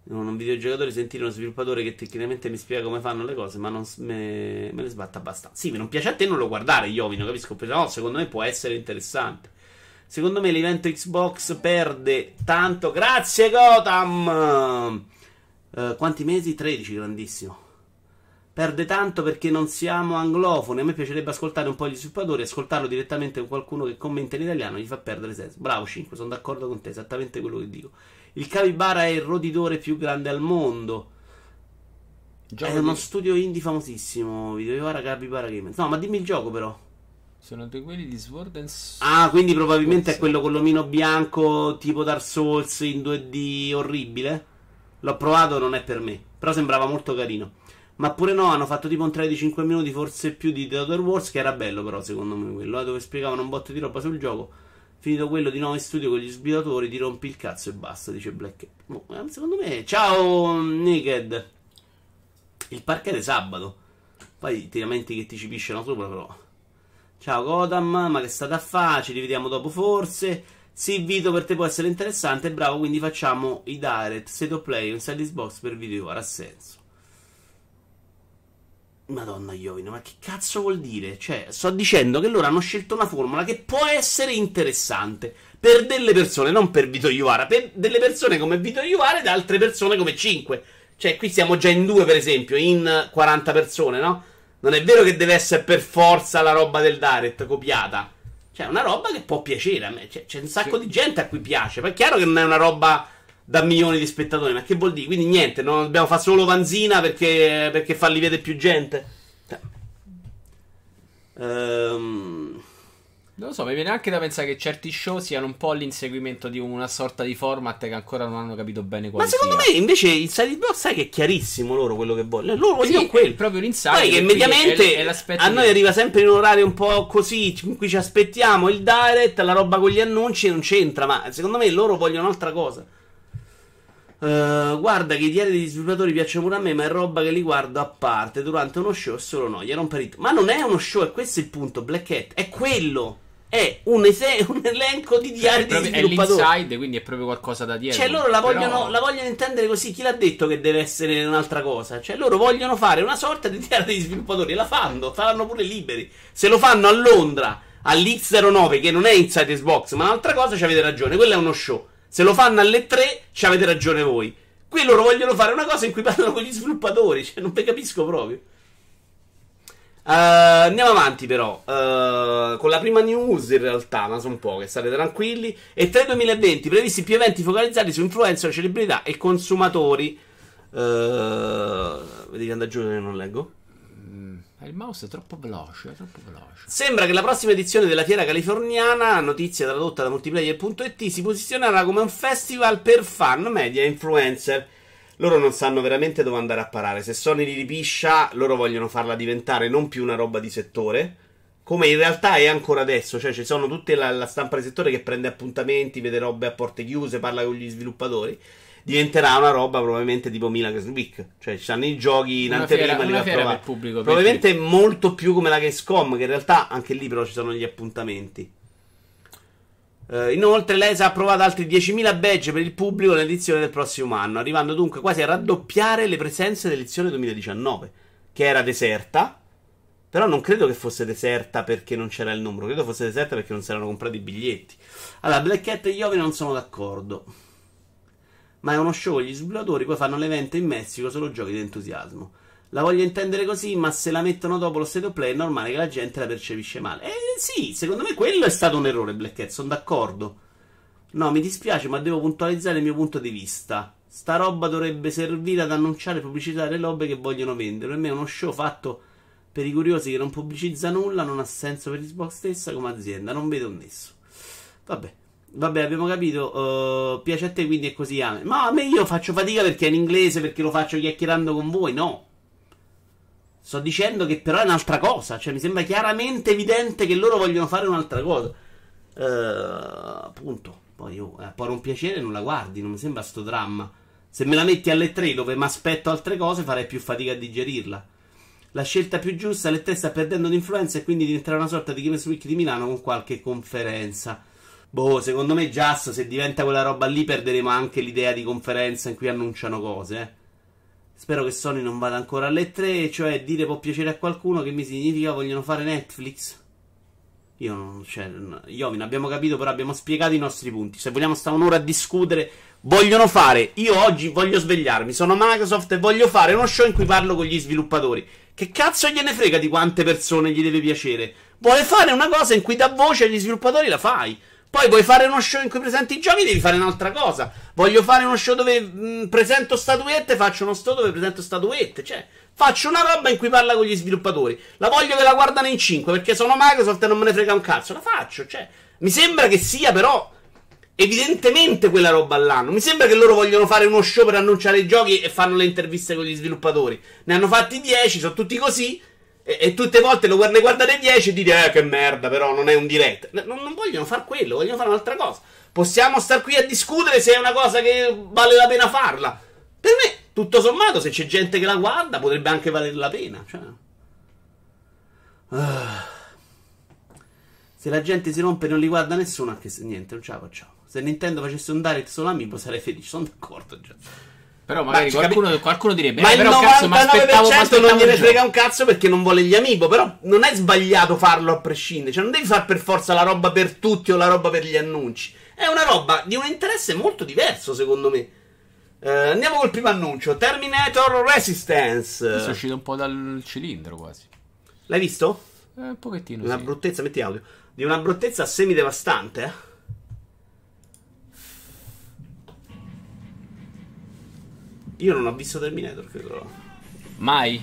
Un videogiocatore sentire uno sviluppatore che tecnicamente mi spiega come fanno le cose, ma non me, me ne sbatta abbastanza. Sì, ma non piace a te non lo guardare, Iovino, capisco? Però no, secondo me può essere interessante. Secondo me l'evento Xbox perde tanto. Grazie, Gotham! Eh, quanti mesi? 13, grandissimo. Perde tanto perché non siamo anglofoni. A me piacerebbe ascoltare un po' gli sviluppatori, ascoltarlo direttamente con qualcuno che commenta in italiano, gli fa perdere senso. Bravo, 5, sono d'accordo con te, esattamente quello che dico. Il Capybara è il roditore più grande al mondo. Gioco è uno di- studio indie famosissimo. Videovara Capybara Games. No, ma dimmi il gioco però. Sono due quelli di Sword and Ah, quindi probabilmente è Forse. quello con l'omino bianco tipo Dark Souls in 2D orribile. L'ho provato, non è per me. Però sembrava molto carino. Ma pure no, hanno fatto tipo un 3 di 5 minuti, forse più di The Other Wars, che era bello però secondo me quello, eh, dove spiegavano un botto di roba sul gioco. Finito quello di nuovo in studio con gli sbilatori, ti rompi il cazzo e basta, dice Black. Boh, eh, secondo me... Ciao, Naked. Il parquet è sabato. Poi ti lamenti che ti ci pisciano sopra, però... Ciao Gotham, ma che state a fare? Ci rivediamo dopo forse. Sì, Vito, per te può essere interessante. Bravo, quindi facciamo i direct, of play, un side box per video, ha senso. Madonna Iovino, ma che cazzo vuol dire? Cioè, sto dicendo che loro hanno scelto una formula che può essere interessante per delle persone, non per Vito Iuvara, per delle persone come Vito Iuvara ed altre persone come 5. Cioè, qui siamo già in due, per esempio, in 40 persone, no? Non è vero che deve essere per forza la roba del Direct copiata. Cioè, è una roba che può piacere a me. Cioè, c'è un sacco Sì. di gente a cui piace. Ma è chiaro che non è una roba da milioni di spettatori. Ma che vuol dire? Quindi niente, non dobbiamo fare solo Vanzina perché, perché farli vedere più gente. Cioè. Ehm, Non lo so, mi viene anche da pensare che certi show siano un po' l'inseguimento di una sorta di format che ancora non hanno capito bene quale Ma secondo sia. me invece il side box sai che è chiarissimo loro quello che vogliono. Loro vogliono Sì, quello. è proprio l'insight. Poi che mediamente è- è a noi di- arriva sempre in un orario un po' così, in cui ci aspettiamo il direct, la roba con gli annunci non c'entra, ma secondo me loro vogliono un'altra cosa. Eh, guarda che i diari degli sviluppatori piacciono pure a me, ma è roba che li guardo a parte durante uno show solo noia, non per it. Ma non è uno show, è questo il punto, Black Hat, è quello. È un, ese- un elenco di Cioè, diari è, degli proprio, è sviluppatori. l'inside, quindi è proprio qualcosa da dietro. Cioè, loro la Però- vogliono, la vogliono intendere così. Chi l'ha detto che deve essere un'altra cosa? Cioè, loro vogliono fare una sorta di diario degli sviluppatori. La fanno, faranno pure liberi. Se lo fanno a Londra, all'X09, che non è Inside Xbox, ma un'altra cosa, ci avete ragione. Quello è uno show. Se lo fanno alle 3, ci avete ragione voi. Qui loro vogliono fare una cosa in cui parlano con gli sviluppatori. Cioè, non vi capisco proprio. Eh, andiamo avanti però Eh, con la prima news in realtà, ma sono poche, state tranquilli. E tra il 2020 previsti più eventi focalizzati su influencer, celebrità e consumatori. Uh, vedi che andare giù che non leggo. Eh, Il mouse è troppo veloce, è troppo veloce. Sembra che la prossima edizione della fiera californiana, notizia tradotta da multiplayer.it, si posizionerà come un festival per fan, media e influencer. Loro non sanno veramente dove andare a parare. Se Sony li ripiscia, loro vogliono farla diventare non più una roba di settore, come in realtà è ancora adesso. Cioè, ci sono tutta la, la stampa di settore che prende appuntamenti, vede robe a porte chiuse, parla con gli sviluppatori. Diventerà una roba probabilmente tipo Milan Games Week. Cioè, ci stanno i giochi in Una anteprima, fiera- una fiera per pubblico, Probabilmente molto più come la Gamescom, che in realtà anche lì però ci sono gli appuntamenti. Eh, inoltre l'ESA ha approvato altri 10.000 badge per il pubblico nell'edizione del prossimo anno, arrivando dunque quasi a raddoppiare le presenze dell'edizione 2019, che era deserta. Però non credo che fosse deserta perché non c'era il numero, credo fosse deserta perché non si erano comprati i biglietti. Allora, Black Hat e Iovi non sono d'accordo. Ma è uno show, gli sviluppatori poi fanno l'evento in Messico solo giochi di entusiasmo. La voglio intendere così, ma se la mettono dopo lo state of play è normale che la gente la percepisce male. Eh sì, secondo me quello è stato un errore, Black Hat, sono d'accordo. No, mi dispiace, ma devo puntualizzare il mio punto di vista. Sta roba dovrebbe servire ad annunciare e pubblicizzare le robe che vogliono vendere. Per me è uno show fatto per i curiosi che non pubblicizza nulla, non ha senso per Xbox stessa come azienda, non vedo un nesso. Vabbè. Vabbè, abbiamo capito. eh, piace a te, quindi è così. Ame. Ma a me io faccio fatica perché è in inglese, perché lo faccio chiacchierando con voi. No. Sto dicendo che però è un'altra cosa. Cioè, mi sembra chiaramente evidente che loro vogliono fare un'altra cosa. Eh, appunto. Poi oh, eh, poi un piacere non la guardi, non mi sembra sto dramma. Se me la metti alle 3 dove mi aspetto altre cose, farei più fatica a digerirla. La scelta più giusta, le 3 sta perdendo di influenza e quindi diventerà una sorta di Games Week di Milano con qualche conferenza. Boh, secondo me Just se diventa quella roba lì perderemo anche l'idea di conferenza in cui annunciano cose. eh. Spero che Sony non vada ancora alle 3, cioè dire può piacere a qualcuno che mi significa vogliono fare Netflix. Io non, cioè, no, Iovin, abbiamo capito, però abbiamo spiegato i nostri punti. Se vogliamo stare un'ora a discutere, vogliono fare. Io oggi voglio svegliarmi, sono Microsoft e voglio fare uno show in cui parlo con gli sviluppatori. Che cazzo gliene frega di quante persone gli deve piacere? Vuole fare una cosa in cui dà voce agli sviluppatori, la fai. Poi vuoi fare uno show in cui presenti i giochi, devi fare un'altra cosa. Voglio fare uno show dove mh, presento statuette, faccio uno show dove presento statuette. Cioè, faccio una roba in cui parla con gli sviluppatori. La voglio che la guardano in 5 perché sono Microsoft e non me ne frega un cazzo. La faccio, cioè. Mi sembra che sia però evidentemente quella roba. Non mi sembra che loro vogliono fare uno show per annunciare i giochi e fanno le interviste con gli sviluppatori. Ne hanno fatti 10, sono tutti così. E, e tutte le volte lo ne guardate 10 e dite, eh, che merda, però non è un direct. Non, non vogliono fare quello, vogliono fare un'altra cosa. Possiamo star qui a discutere se è una cosa che vale la pena farla. Per me, tutto sommato, se c'è gente che la guarda, potrebbe anche valere la pena. Cioè. Ah. Se la gente si rompe e non li guarda nessuno, anche se niente, non ce la facciamo. Se Nintendo facesse un direct solo amiibo sarei felice, sono d'accordo già. Però magari Ma qualcuno, capi- qualcuno direbbe: Ma eh, il però cazzo, mi 99% aspettavo, mi aspettavo non gliene frega gioco. un cazzo perché non vuole gli amiibo. Però non è sbagliato farlo a prescindere. Cioè, non devi fare per forza la roba per tutti o la roba per gli annunci. È una roba di un interesse molto diverso, secondo me. Eh, andiamo col primo annuncio: Terminator Resistance. Questo è uscito un po' dal cilindro quasi. L'hai visto? Eh, un pochettino. Una sì. bruttezza, metti audio. Di una bruttezza semidevastante, eh. Io non ho visto Terminator, credo. Mai?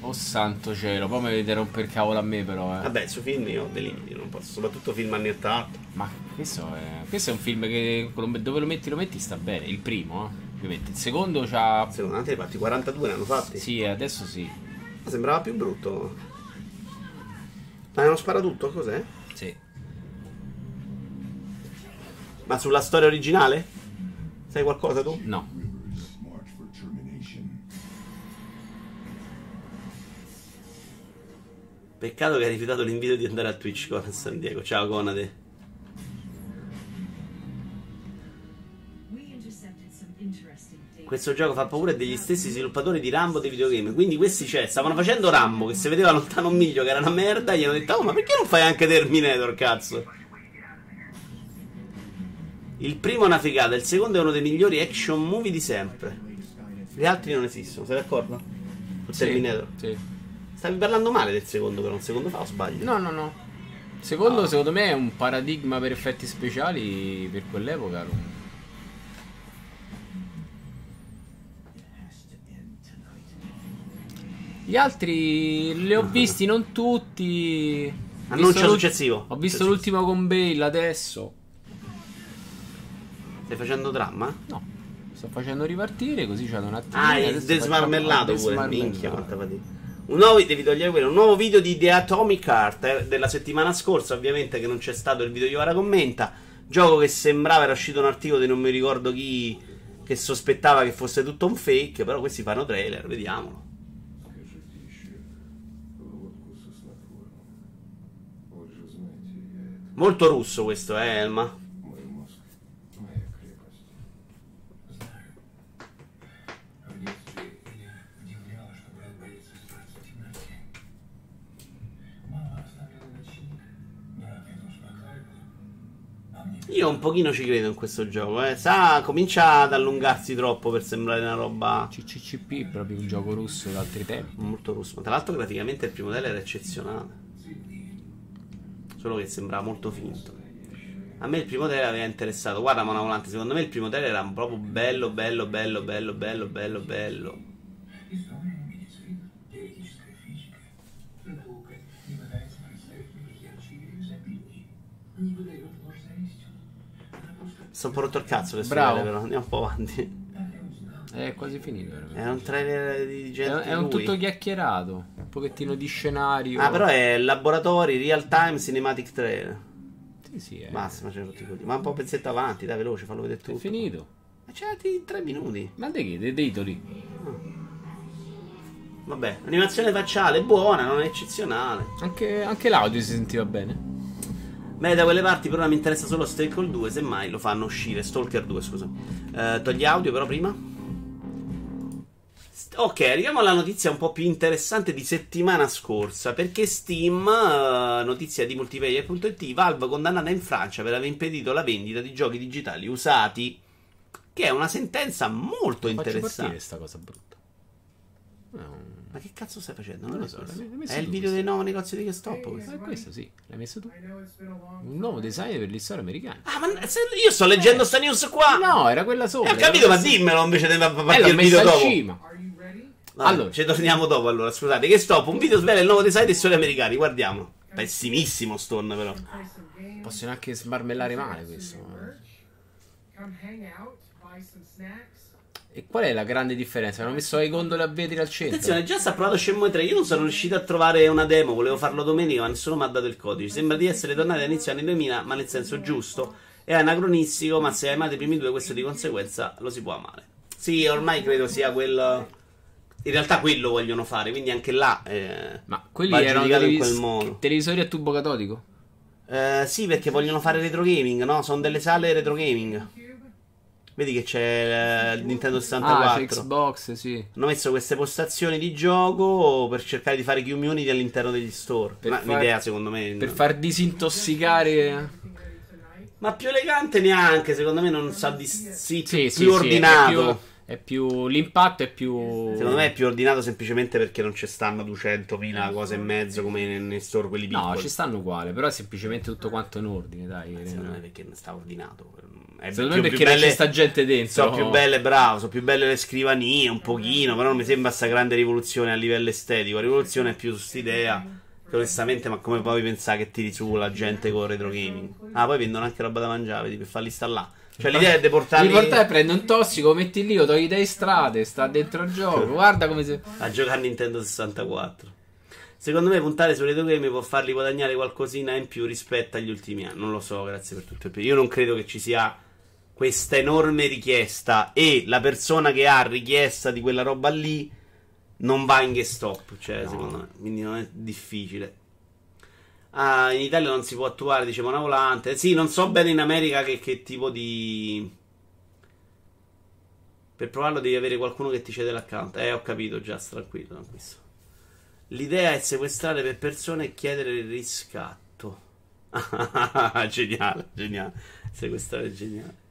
Oh santo cielo, poi mi vedete romper il cavolo a me però, eh. Vabbè, sui film io ho dei limiti, non posso. Soprattutto film anni 80. Ma questo è, questo è un film che dove lo metti lo metti sta bene. Il primo, eh, ovviamente. Il secondo c'ha... Secondo te fatti 42 ne hanno fatti? Sì, adesso sì. Ma sembrava più brutto. Ma non spara tutto? Cos'è? Sì. Ma sulla storia originale? Sai qualcosa tu? No. Peccato che hai rifiutato l'invito di andare a Twitch con San Diego. Ciao Conade. Questo gioco fa paura degli stessi sviluppatori di Rambo dei videogame. Quindi questi c'è, stavano facendo Rambo che si vedeva lontano un miglio che era una merda. Gli hanno detto, oh ma perché non fai anche Terminator, cazzo? Il primo è una figata, il secondo è uno dei migliori action movie di sempre. Gli altri non esistono, sei d'accordo? Con Terminator. Sì. Stavi parlando male del secondo, però un secondo fa o sbaglio? No, no, no. Secondo, secondo me è un paradigma per effetti speciali per quell'epoca. Gli altri li ho visti non tutti. Annuncio successivo. Ho visto l'ultimo con Bale adesso. Stai facendo dramma? No, sto facendo ripartire così c'hanno un attimo. Ah, il desmarmellato pure. Minchia, quanta fatica. Un nuovo, devi togliere quello, un nuovo video di The Atomic Heart eh, della settimana scorsa, ovviamente che non c'è stato il video di Iovara commenta. Gioco che sembrava era uscito un articolo di non mi ricordo chi che sospettava che fosse tutto un fake, però questi fanno trailer, vediamolo. Molto russo questo, eh, Elma. Io un pochino ci credo in questo gioco, eh. Sa, comincia ad allungarsi troppo per sembrare una roba. CCCP, proprio un gioco russo da altri tempi. Molto russo. Ma tra l'altro, praticamente il primo tele era eccezionale. Solo che sembrava molto finto. A me il primo tele aveva interessato. Guarda, Mona Volante, secondo me il primo tele era proprio bello, bello, bello, bello, bello, bello, bello. Не sono un rotto il cazzo le Bravo. però andiamo un po' avanti. È quasi finito. Veramente. È un trailer di gente. È, è un lui. tutto chiacchierato. Un pochettino di scenario. Ah, però è laboratori, real time, cinematic trailer. Sì, sì. È... Massimo, c'è tutti quelli. Ma un po' pezzetto avanti, dai, veloce, fallo vedere tutto. È finito. Ma c'è in tre minuti. Ma di che? Dei titoli. Ah. Vabbè, animazione facciale buona, non è eccezionale. Anche, anche l'audio si sentiva bene. Beh, da quelle parti però mi interessa solo Stalker 2, semmai lo fanno uscire. Stalker 2, scusa. Eh, togli audio però prima. Ok, arriviamo alla notizia un po' più interessante di settimana scorsa. Perché Steam, eh, notizia di multiplayer.it, Valve condannata in Francia per aver impedito la vendita di giochi digitali usati. Che è una sentenza molto Faccio partire interessante. sta cosa brutta. È Ma che cazzo stai facendo? Non Non lo è so, È il video questo. dei nuovi negozi di GameStop. questo. Eh, questo sì, l'hai messo tu. Un nuovo design per gli store americani. Ah, ma se- io sto leggendo sta news qua. No, era quella Eh, sopra. ho capito, ma dimmelo invece di Eh, partire l'ho il video dopo. cima. Vabbè, Allora. ci torniamo dopo allora, scusate. Che stop, un video svela il nuovo design dei soli americani, guardiamo. Pessimissimo Stone però. Play some games. Posso neanche smarmellare male questo. Come hang out, buy some snacks. E qual è la grande differenza? Hanno messo le gondole a vetri al centro. Attenzione, già sta provato Shenmue 3. Io non sono riuscito a trovare una demo, volevo farlo domenica, ma nessuno mi ha dato il codice. Sembra di essere tornati all'inizio anni 2000, ma nel senso giusto. È anacronistico, ma se hai amato i primi due, questo di conseguenza lo si può amare. Sì, ormai credo sia quel. In realtà quello vogliono fare, quindi anche là. eh, Ma quelli erano televis- quel modo. televisori a tubo catodico? Eh, sì, perché vogliono fare retro gaming, no? Sono delle sale retro gaming. Vedi che c'è eh, il Nintendo Ah, 64. c'è Xbox, sì. Hanno messo queste postazioni di gioco per cercare di fare community all'interno degli store. Per Ma far- l'idea, secondo me. Per no. far disintossicare. Ma più elegante neanche, secondo me non sa di sì, Sì, sì, più sì, ordinato. Più, È più. L'impatto è più. Secondo me è più ordinato semplicemente perché non ci stanno 200.000 cose e mezzo come nei, nei store quelli No, piccoli. ci stanno uguale, però è semplicemente tutto quanto in ordine, dai. Secondo me perché non sta ordinato. È Secondo più- me perché belle- sta gente dentro. Sono più belle, bravo, sono più belle le scrivanie, un pochino, però non mi sembra sta grande rivoluzione a livello estetico. La rivoluzione è più su quest'idea che onestamente, ma come puoi pensare che tiri su la gente con retro gaming? Ah, poi vendono anche roba da mangiare, vedi, per farli installare. Cioè l'idea è di portarli Mi portai, prendi un tossico, lo metti lì, lo togli dai strade, sta dentro al gioco. Guarda come se. a giocare a Nintendo 64. Secondo me puntare su retro gaming può farli guadagnare qualcosina in più rispetto agli ultimi anni. Non lo so, grazie per tutto il Io non credo che ci sia questa enorme richiesta e la persona che ha richiesta di quella roba lì non va in GameStop, cioè, secondo me, quindi non è difficile. Ah, in Italia non si può attuare, dice una volante. Sì, non so bene in America che, che tipo di... Per provarlo devi avere qualcuno che ti cede l'account. Eh, ho capito già, tranquillo, tranquillo. L'idea è sequestrare per persone e chiedere il riscatto. geniale, geniale. Sequestrare è geniale.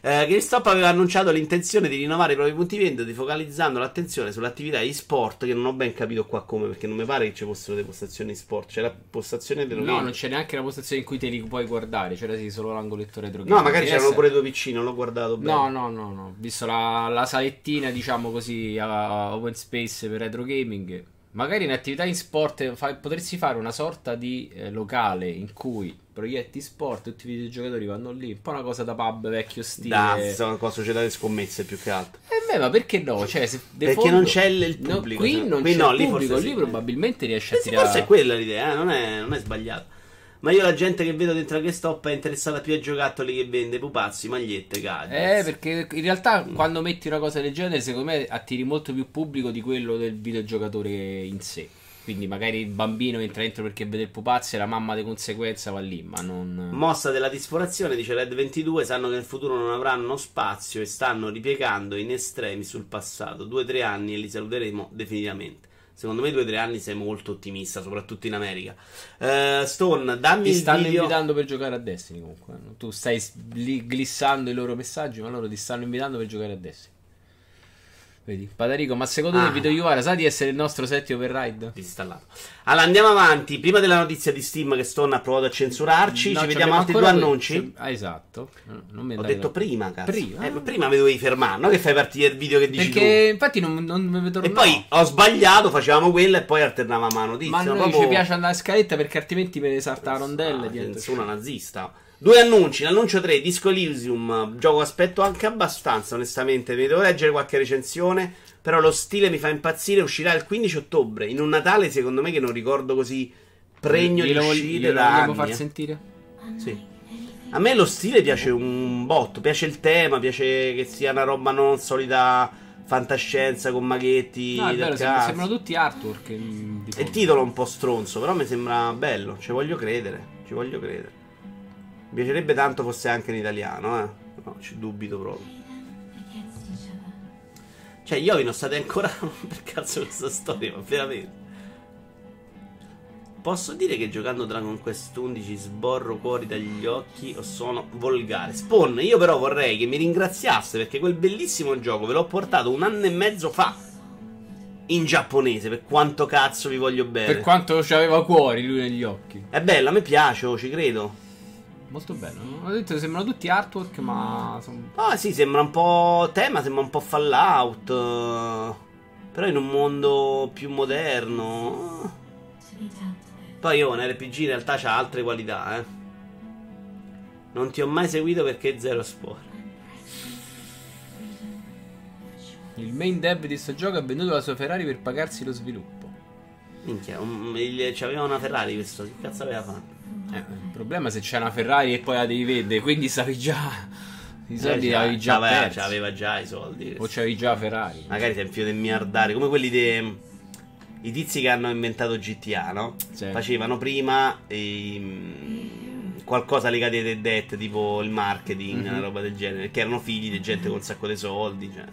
Eh, GameStop aveva annunciato l'intenzione di rinnovare i propri punti vendita, focalizzando l'attenzione sull'attività e-sport. Che non ho ben capito qua come, perché non mi pare che ci fossero delle postazioni e-sport. C'è la postazione dello No, non c'è neanche la postazione in cui te li puoi guardare. C'era sì solo l'angoletto retro. No, magari c'erano essere- pure due PC, non l'ho guardato bene. No, no, no, no. Visto la, la salettina, diciamo così, a open space per retro gaming. Magari in attività in sport fa- potresti fare una sorta di eh, locale in cui proietti sport, tutti i videogiocatori vanno lì. Un po' una cosa da pub vecchio stile. Da, qua società di scommesse più che altro. Eh beh, ma perché no? Cioè, se Perché fondo- non c'è il- il No, pubblico, qui cioè. non Qui c'è no, il lì pubblico, forse lì sì. probabilmente riesce a Eh sì, tirare. forse è quella l'idea, eh, non, è, non è sbagliato. Ma io la gente che vedo dentro la GameStop è interessata più ai giocattoli che vende pupazzi, magliette, gadget. Eh, perché in realtà quando metti una cosa del genere, secondo me attiri molto più pubblico di quello del videogiocatore in sé. Quindi magari il bambino entra dentro perché vede il pupazzo e la mamma di conseguenza va lì, ma non... Mossa della disperazione, dice Red 22, sanno che nel futuro non avranno spazio e stanno ripiegando in estremi sul passato. Due o tre anni e li saluteremo definitivamente. Secondo me due o tre anni sei molto ottimista, soprattutto in America. Eh, Stone, dammi Ti il stanno video. invitando per giocare a Destiny comunque. Tu stai glissando i loro messaggi, ma loro ti stanno invitando per giocare a Destiny. Vedi, Patarico, ma secondo Ah. te Vito Iuvara sa di essere il nostro settio override? disinstallato. Allora andiamo avanti. Prima della notizia di Steam che Stone ha provato a censurarci, No, ci vediamo altri due annunci. ci- Ah, esatto. No, Non mi Ho detto là. prima, cazzo. Prima? Eh, ma prima mi dovevi fermare, no? Che fai partire il video che dici Perché infatti non, non mi vedo tu. E poi ho sbagliato, facevamo quella e poi alternavamo la notizia. Ma a noi proprio- ci piace andare a scaletta perché altrimenti me ne salta la rondella Ah, dietro. censura nazista. Due annunci. L'annuncio 3, Disco Elysium. Gioco aspetto anche abbastanza, onestamente. Mi devo leggere qualche recensione. Però lo stile mi fa impazzire. Uscirà il 15 ottobre. In un Natale, secondo me, che non ricordo così pregno di Glielo vog- uscite glielo da anni, far eh. sentire? Sì. A me lo stile piace un botto. Piace il tema. Piace che sia una roba non solita fantascienza con maghetti. No, è del bello, sem- cazzo. sembrano tutti artwork. mm, di il fondo. titolo è un po' stronzo, però mi sembra bello. Ci voglio credere. Ci voglio credere. Mi piacerebbe tanto fosse anche in italiano, eh. No, ci dubito proprio. Cioè, io non state ancora. per cazzo questa storia, ma veramente. Posso dire che giocando Dragon Quest 11 sborro cuori dagli occhi o sono volgare? Spawn, io però vorrei che mi ringraziaste perché quel bellissimo gioco ve l'ho portato un anno e mezzo fa in giapponese, per quanto cazzo vi voglio bene. Per quanto ci aveva cuori lui negli occhi. È bello, a me piace, oh, ci credo. Molto bello. Ho detto che sembrano tutti artwork, ma. Ah sì, sembra un po' tema, sembra un po' Fallout. Però in un mondo più moderno. Poi io un RPG in realtà c'ha altre qualità, eh. Non ti ho mai seguito perché zero sport. Il main dev di sto gioco ha venduto la sua Ferrari per pagarsi lo sviluppo. Minchia, un- il- c'aveva una Ferrari questo, che cazzo aveva fatto? Eh, il problema è se c'è una Ferrari e poi la devi vendere, quindi sapi già. I soldi Eh, avevi già c'aveva- persi. c'aveva già i soldi. O c'avevi già Ferrari. Magari sei un figlio del miliardario, come quelli dei i tizi che hanno inventato GTA, no? Sì. Facevano prima ehm, qualcosa legato ai dead, tipo il marketing, Mhm. una roba del genere, che erano figli di gente con un sacco di soldi, cioè.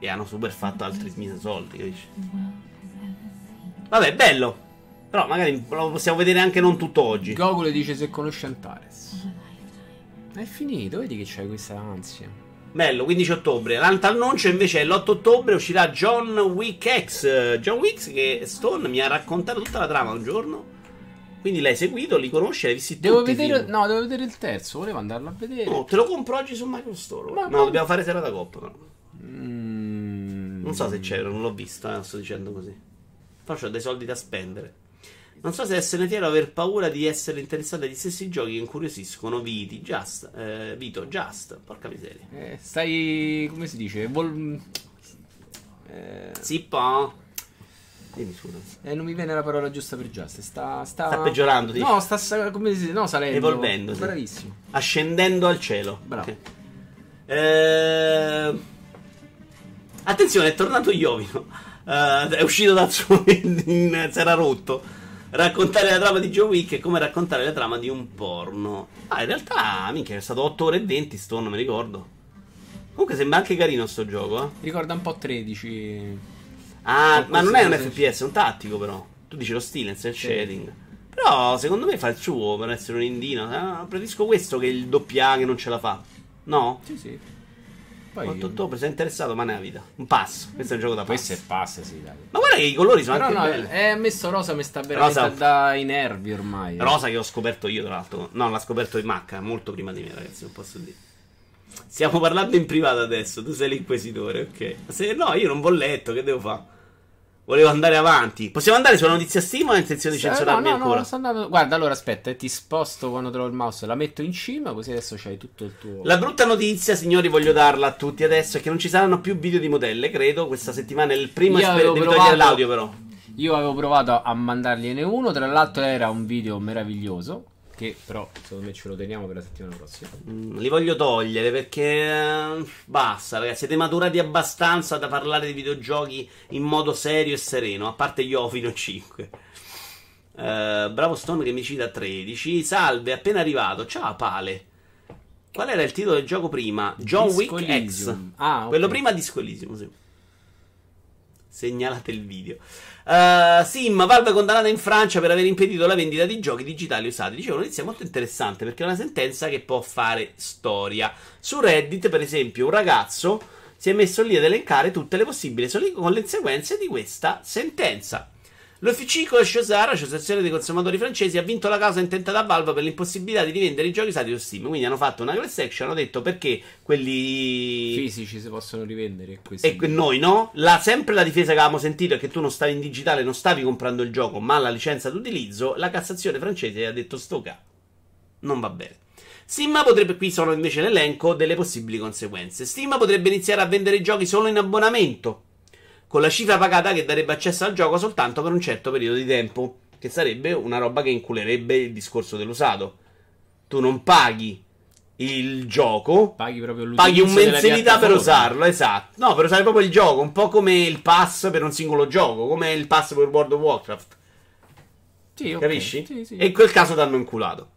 E hanno super fatto altri mille soldi, capisci? Vabbè, bello. Però magari lo possiamo vedere anche non tutto oggi. Gogol dice se conosce Antares. È finito, vedi che c'hai questa ansia. Bello, 15 ottobre. L'altro annuncio invece è l'8 ottobre uscirà John Wick X. John Wick che Stone mi ha raccontato tutta la trama un giorno. Quindi l'hai seguito, li conosci, l'hai visti Devo tutti vedere, no, devo vedere il terzo. Volevo andarlo a vedere. No, te lo compro oggi su Microstore. Ma- no, ma- dobbiamo fare serata coppa. però. Mm. Non so se c'era, non l'ho visto, eh, sto dicendo così. Però ho dei soldi da spendere. Non so se essere fiero o aver paura di essere interessato agli stessi giochi che incuriosiscono Viti, Just, eh, Vito, Just, porca miseria. Eh, stai. come si dice? Vol- eh, Zippo. Dimmi scusa. eh, non mi viene la parola giusta per Just. Sta, sta... Sta peggiorando, dici? No, sta come si dice? No, salendo. Evolvendo. Bravissimo. Ascendendo al cielo. Bravo. Ok. Eh, Attenzione, è tornato Iovino. Eh, è uscito dal suo. in- si era rotto. Raccontare la trama di Joe Wick è come raccontare la trama di un porno. Ah, in realtà, minchia, è stato 8 ore e 20. Sto, non mi ricordo. Comunque sembra anche carino sto gioco, eh. Ricorda un po' 13. Ah, ma non è un FPS, è un tattico però. Tu dici lo stile, il shading. Però secondo me fa il suo per essere un indino. Ah, preferisco questo che il doppia A che non ce la fa. No? Sì, sì. Poi. 8 ottobre, sei interessato, ma ne ha vita. Un passo. Questo è un gioco da Questo passo. è passa, sì, dai. Ma guarda che i colori sono Però no, belli. è messo rosa mi sta veramente Rosa- dai nervi ormai. eh. Rosa che ho scoperto io, tra l'altro. No, l'ha scoperto in Macca, molto prima di me, ragazzi, non posso dire. Stiamo parlando in privato adesso, tu sei l'inquisitore, ok. Se no, io non ho letto, che devo fare? Volevo andare avanti. Possiamo andare sulla notizia Steam o hai intenzione di censurarmi no, no, ancora? no, sto andando- Guarda, allora aspetta, eh, ti sposto quando trovo il mouse, la metto in cima, così adesso c'hai tutto il tuo. La brutta notizia, signori, voglio darla a tutti adesso, è che non ci saranno più video di modelle, credo. Questa settimana è il primo Io esper- avevo Devi provato- l'audio, però. Io avevo provato a mandargliene uno, tra l'altro era un video meraviglioso, che però secondo me ce lo teniamo per la settimana prossima. Mm, li voglio togliere perché. eh, basta, ragazzi. Siete maturati abbastanza da parlare di videogiochi in modo serio e sereno. A parte io ho fino a 5. Eh, bravo Stone che mi cita a 13. Salve, appena arrivato. Ciao, Pale. Qual era il titolo del gioco prima? John Disco Wick X. Ah, ok. Quello prima Disco Elysium, sì. Segnalate il video. Uh, Sim, Valve condannata in Francia per aver impedito la vendita di giochi digitali usati. Dicevo, notizia molto interessante perché è una sentenza che può fare storia. Su Reddit, per esempio, un ragazzo si è messo lì ad elencare tutte le possibili conseguenze di questa sentenza. L'Officico Chosar, Associazione dei consumatori francesi, ha vinto la causa intentata a Valve per l'impossibilità di rivendere i giochi usati su Steam. Quindi hanno fatto una class action, hanno detto perché quelli Fisici si possono rivendere questi. e que- noi no? La, sempre la difesa che avevamo sentito è che tu non stavi in digitale, non stavi comprando il gioco, ma la licenza d'utilizzo. La Cassazione francese ha detto sto ca. Non va bene. Steam potrebbe, qui sono invece l'elenco delle possibili conseguenze. Steam potrebbe iniziare a vendere i giochi solo in abbonamento, con la cifra pagata che darebbe accesso al gioco soltanto per un certo periodo di tempo, che sarebbe una roba che inculerebbe il discorso dell'usato. Tu non paghi il gioco, Paghi Paghi un mensilità per usarlo, esatto. No, per usare proprio il gioco, un po' come il pass per un singolo gioco, come il pass per World of Warcraft. Sì, ok. Capisci? Sì, sì. E in quel caso t'hanno inculato.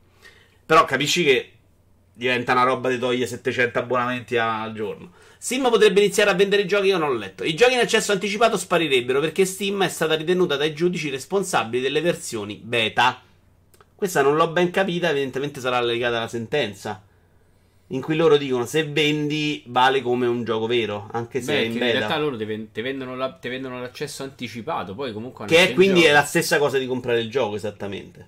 Però capisci che diventa una roba di toglie 700 abbonamenti al giorno. Steam potrebbe iniziare a vendere i giochi, io non l'ho letto. I giochi in accesso anticipato sparirebbero perché Steam è stata ritenuta dai giudici responsabili delle versioni beta. Questa non l'ho ben capita, evidentemente sarà legata alla sentenza. In cui loro dicono se vendi vale come un gioco vero, anche se Beh, è in in beta. realtà loro ti, ven- ti vendono la- vendono l'accesso anticipato, poi comunque Che è quindi è la stessa cosa di comprare il gioco, esattamente.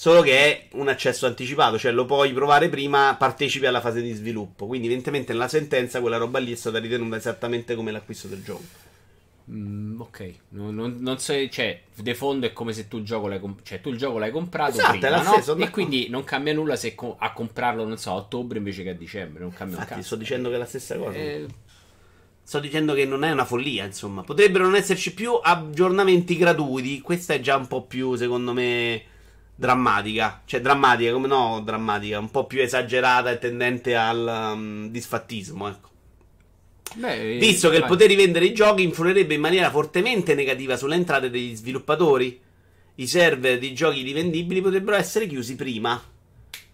Solo che è un accesso anticipato, cioè lo puoi provare prima, partecipi alla fase di sviluppo. Quindi, evidentemente, nella sentenza quella roba lì è stata ritenuta esattamente come l'acquisto del gioco. Mm, ok, non, non, non so, cioè, de fondo è come se tu il gioco l'hai, comp- cioè, tu il gioco l'hai comprato Esatto, prima, no? E d'accordo. quindi non cambia nulla se co- a comprarlo, non so, a ottobre invece che a dicembre, non cambia un Infatti, cazzo. sto dicendo che è la stessa cosa. Eh, Sto dicendo che non è una follia, insomma. Potrebbero non esserci più aggiornamenti gratuiti. Questa è già un po' più, secondo me, drammatica. Cioè, drammatica, come no, drammatica. Un po' più esagerata e tendente al um, disfattismo, ecco. beh, Visto che il vai. poter rivendere i giochi influirebbe in maniera fortemente negativa sulle entrate degli sviluppatori, i server di giochi rivendibili potrebbero essere chiusi prima.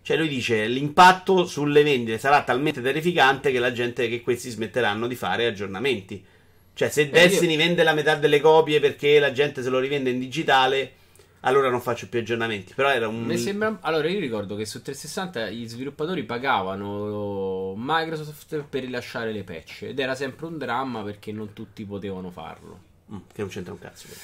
Cioè lui dice l'impatto sulle vendite sarà talmente terrificante che la gente che questi smetteranno di fare aggiornamenti. Cioè se Destiny vende la metà delle copie perché la gente se lo rivende in digitale, allora non faccio più aggiornamenti. Però era un Mi sembra... Allora, io ricordo che su 360 gli sviluppatori pagavano Microsoft per rilasciare le patch ed era sempre un dramma perché non tutti potevano farlo. Mm, che non c'entra un cazzo. però.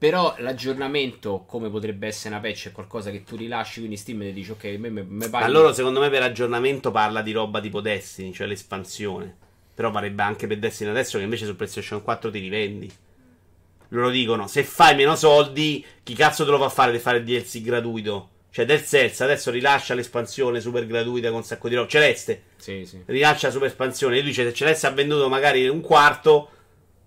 Però l'aggiornamento, come potrebbe essere una patch, è qualcosa che tu rilasci, quindi Steam ti dice ok, me, me, me Ma loro, secondo me, per aggiornamento parla di roba tipo Destiny, cioè l'espansione. Però varrebbe anche per Destiny adesso che invece su PlayStation 4 ti rivendi. Loro dicono, se fai meno soldi, chi cazzo te lo fa fare di fare il DLC gratuito? Cioè, Dead Cells adesso rilascia l'espansione super gratuita con un sacco di roba. Celeste Sì, sì. rilascia la super espansione. E lui dice, se Celeste ha venduto magari un quarto,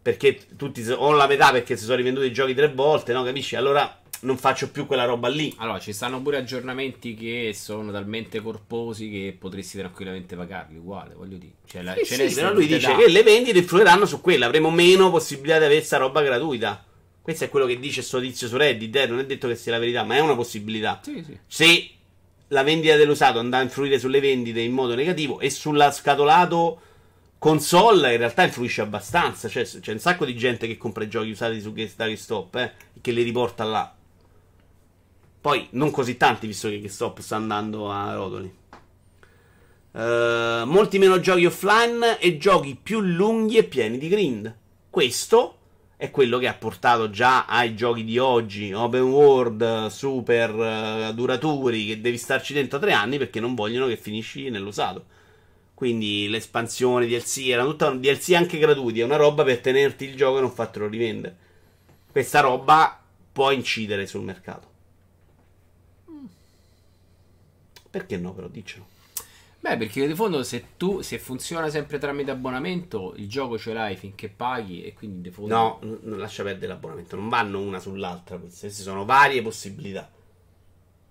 perché tutti, o la metà perché si sono rivenduti i giochi tre volte, no? Capisci? Allora non faccio più quella roba lì. Allora, ci stanno pure aggiornamenti che sono talmente corposi che potresti tranquillamente pagarli, uguale, voglio dire. Cioè, la, Sì, Celeste sì, però lui dice dà- che le vendite influiranno su quella. Avremo meno possibilità di avere questa roba gratuita. Questo è quello che dice sto tizio su Reddit. eh, Non è detto che sia la verità, ma è una possibilità. Sì, sì. Se la vendita dell'usato andrà a influire sulle vendite in modo negativo e sulla scatolato console in realtà influisce abbastanza. Cioè, c'è un sacco di gente che compra i giochi usati su GameStop eh, e che li riporta là. Poi non così tanti, visto che GameStop sta andando a rotoli. Eh, molti meno giochi offline e giochi più lunghi e pieni di grind. Questo è quello che ha portato già ai giochi di oggi, open world, super eh, duraturi, che devi starci dentro tre anni perché non vogliono che finisci nell'usato. Quindi l'espansione DLC erano tutta DLC anche gratuiti, è una roba per tenerti il gioco e non fartelo rivendere. Questa roba può incidere sul mercato. Perché no, però, diccelo. Beh, perché di fondo se tu se funziona sempre tramite abbonamento, il gioco ce l'hai finché paghi e quindi di fondo No, n- lascia perdere l'abbonamento, non vanno una sull'altra queste, queste sono varie possibilità.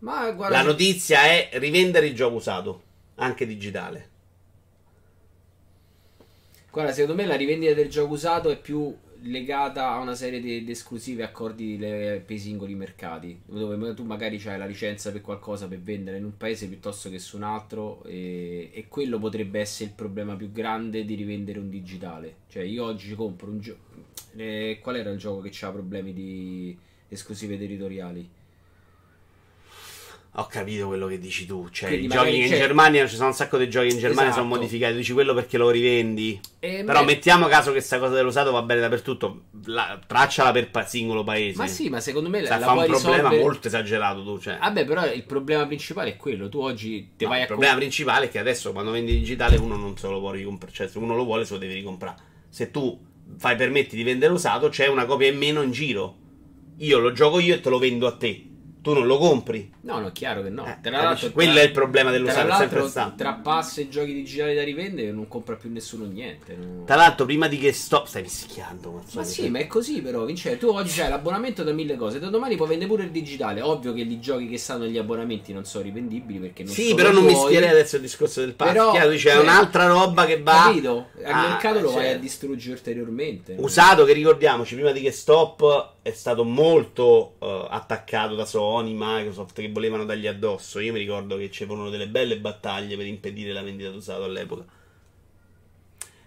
Ma guarda, La notizia è rivendere il gioco usato, anche digitale. guarda, secondo me la rivendita del gioco usato è più legata a una serie di, esclusive accordi per i singoli mercati, dove tu magari hai la licenza per qualcosa per vendere in un paese piuttosto che su un altro e, e quello potrebbe essere il problema più grande di rivendere un digitale. Cioè io oggi compro un gioco... qual era il gioco che ha problemi di esclusive territoriali? Ho capito quello che dici tu. Cioè, Quindi i giochi in c'è- Germania, ci sono un sacco di giochi in Germania Esatto. sono modificati. Dici quello perché lo rivendi. E Però beh, mettiamo caso che questa cosa dell'usato va bene dappertutto. La, tracciala per pa- singolo paese. Ma sì, ma secondo me Sa, la, fa un puoi problema risolvere- molto esagerato tu. Cioè. Vabbè, però il problema principale è quello. Tu oggi ti No, vai il a problema comp- principale è che adesso quando vendi digitale uno non se lo può ricomprare. Cioè, se uno lo vuole, se lo devi ricomprare. Se tu fai permetti di vendere usato, c'è una copia in meno in giro. Io lo gioco io e te lo vendo a te. Tu non lo compri. No, no, è chiaro che no. Eh, Tra l'altro, Quello è il problema Tra dell'usato, è sempre stato. tra pass e giochi digitali da rivendere non compra più nessuno niente. no. Tra l'altro, prima di che stop, stai rischiando. mazzo, Ma che sì, ma è così però, Vincenzo. Tu oggi hai l'abbonamento da mille cose, da domani puoi vendere pure il digitale. Ovvio che i giochi che stanno negli abbonamenti non sono rivendibili perché non Sì, però non mi tuoi. schierei adesso il discorso del pass. Però, Chiaro, dice, è cioè, un'altra roba che va. Capito? Al Ah, mercato lo vai cioè, a distruggere ulteriormente. Usato che ricordiamoci, prima di che stop è stato molto eh, attaccato da Sony, Microsoft che volevano dargli addosso. Io mi ricordo che ci furono delle belle battaglie per impedire la vendita d'usato all'epoca.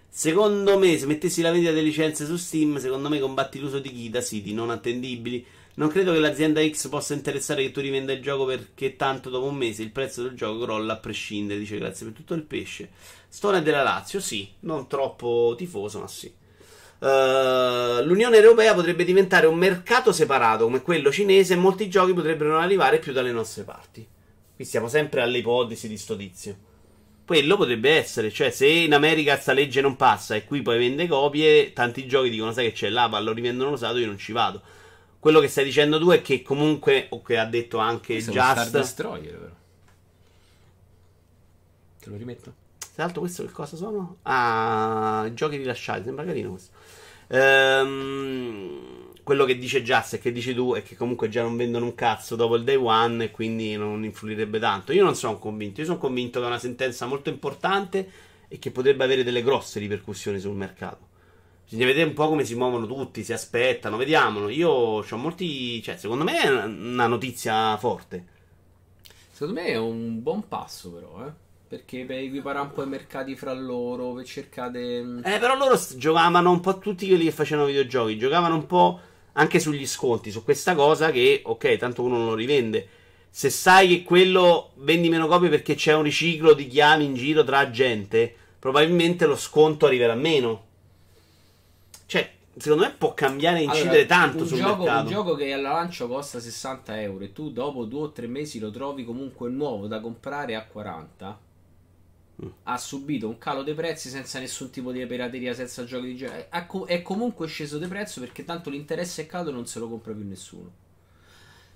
Secondo me, se mettessi la vendita delle licenze su Steam, secondo me combatti l'uso di da siti non attendibili. Non credo che l'azienda X possa interessare che tu rivenda il gioco perché tanto dopo un mese il prezzo del gioco crolla a prescindere. Dice grazie per tutto il pesce. Stone della Lazio, sì, non troppo tifoso, ma sì. Uh, L'Unione Europea potrebbe diventare un mercato separato come quello cinese e molti giochi potrebbero non arrivare più dalle nostre parti. Qui siamo sempre alle ipotesi di sto tizio. Quello potrebbe essere, cioè se in America sta legge non passa e qui poi vende copie, tanti giochi dicono sai che c'è là, lo rivendono usato, io non ci vado. Quello che stai dicendo tu è che comunque, o che ha detto anche Questo uno Star Just, Destroyer, però. Te lo rimetto? Tra l'altro, questo che cosa sono? Ah, giochi rilasciati. Sembra carino questo. Ehm, quello che dice Just e che dici tu è che comunque già non vendono un cazzo dopo il day one e quindi non influirebbe tanto. Io non sono convinto. Io sono convinto che è una sentenza molto importante e che potrebbe avere delle grosse ripercussioni sul mercato. Bisogna vedere un po' come si muovono tutti, si aspettano, vediamolo. Io ho molti. Cioè, secondo me è una notizia forte. Secondo me è un buon passo, però, eh. Perché per equiparare un po' i mercati fra loro, per cercare. Eh, però loro giocavano un po' tutti quelli che facevano videogiochi. Giocavano un po' anche sugli sconti, su questa cosa che, ok, tanto uno non lo rivende. Se sai che quello vendi meno copie perché c'è un riciclo di chiavi in giro tra gente, probabilmente lo sconto arriverà meno. Cioè, secondo me può cambiare e incidere Allora, tanto sul gioco, mercato. Un gioco che alla lancio costa 60 euro e tu dopo due o tre mesi lo trovi comunque nuovo da comprare a 40. Ha subito un calo dei prezzi senza nessun tipo di pirateria, senza giochi di genere. È, co- è comunque sceso di prezzo perché tanto l'interesse è calato e non se lo compra più nessuno.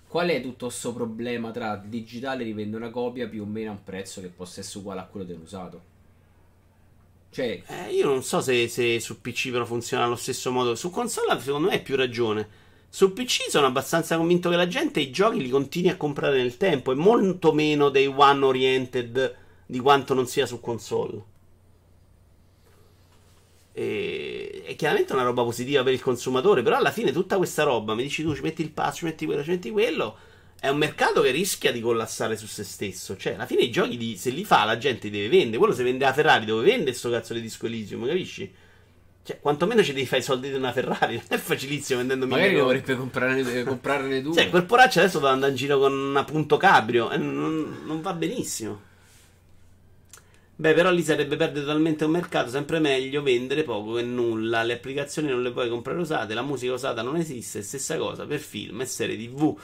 Qual è tutto questo problema tra digitale rivende una copia più o meno a un prezzo che possa essere uguale a quello dell'usato? Cioè, Eh, io non so se, se su PC però funziona allo stesso modo. Su console secondo me hai più ragione. Su PC sono abbastanza convinto che la gente i giochi li continui a comprare nel tempo. È molto meno dei one oriented di quanto non sia su console. E... È chiaramente una roba positiva per il consumatore. Però alla fine tutta questa roba, mi dici tu ci metti il pass, ci metti quello, ci metti quello. È un mercato che rischia di collassare su se stesso. Cioè, alla fine i giochi di- se li fa la gente li deve vendere. Quello se vende la Ferrari dove vende sto cazzo di disco Elysium, capisci? Cioè, quantomeno ci devi fare i soldi di una Ferrari. Non è facilissimo vendendo mille magari dovrebbe comprarne, comprarne due. Cioè, quel poraccio adesso deve andare in giro con un appunto cabrio. E non, non va benissimo. Beh, però lì sarebbe perdere totalmente un mercato. Sempre meglio vendere poco che nulla. Le applicazioni non le puoi comprare usate. La musica usata non esiste. Stessa cosa per film e serie TV.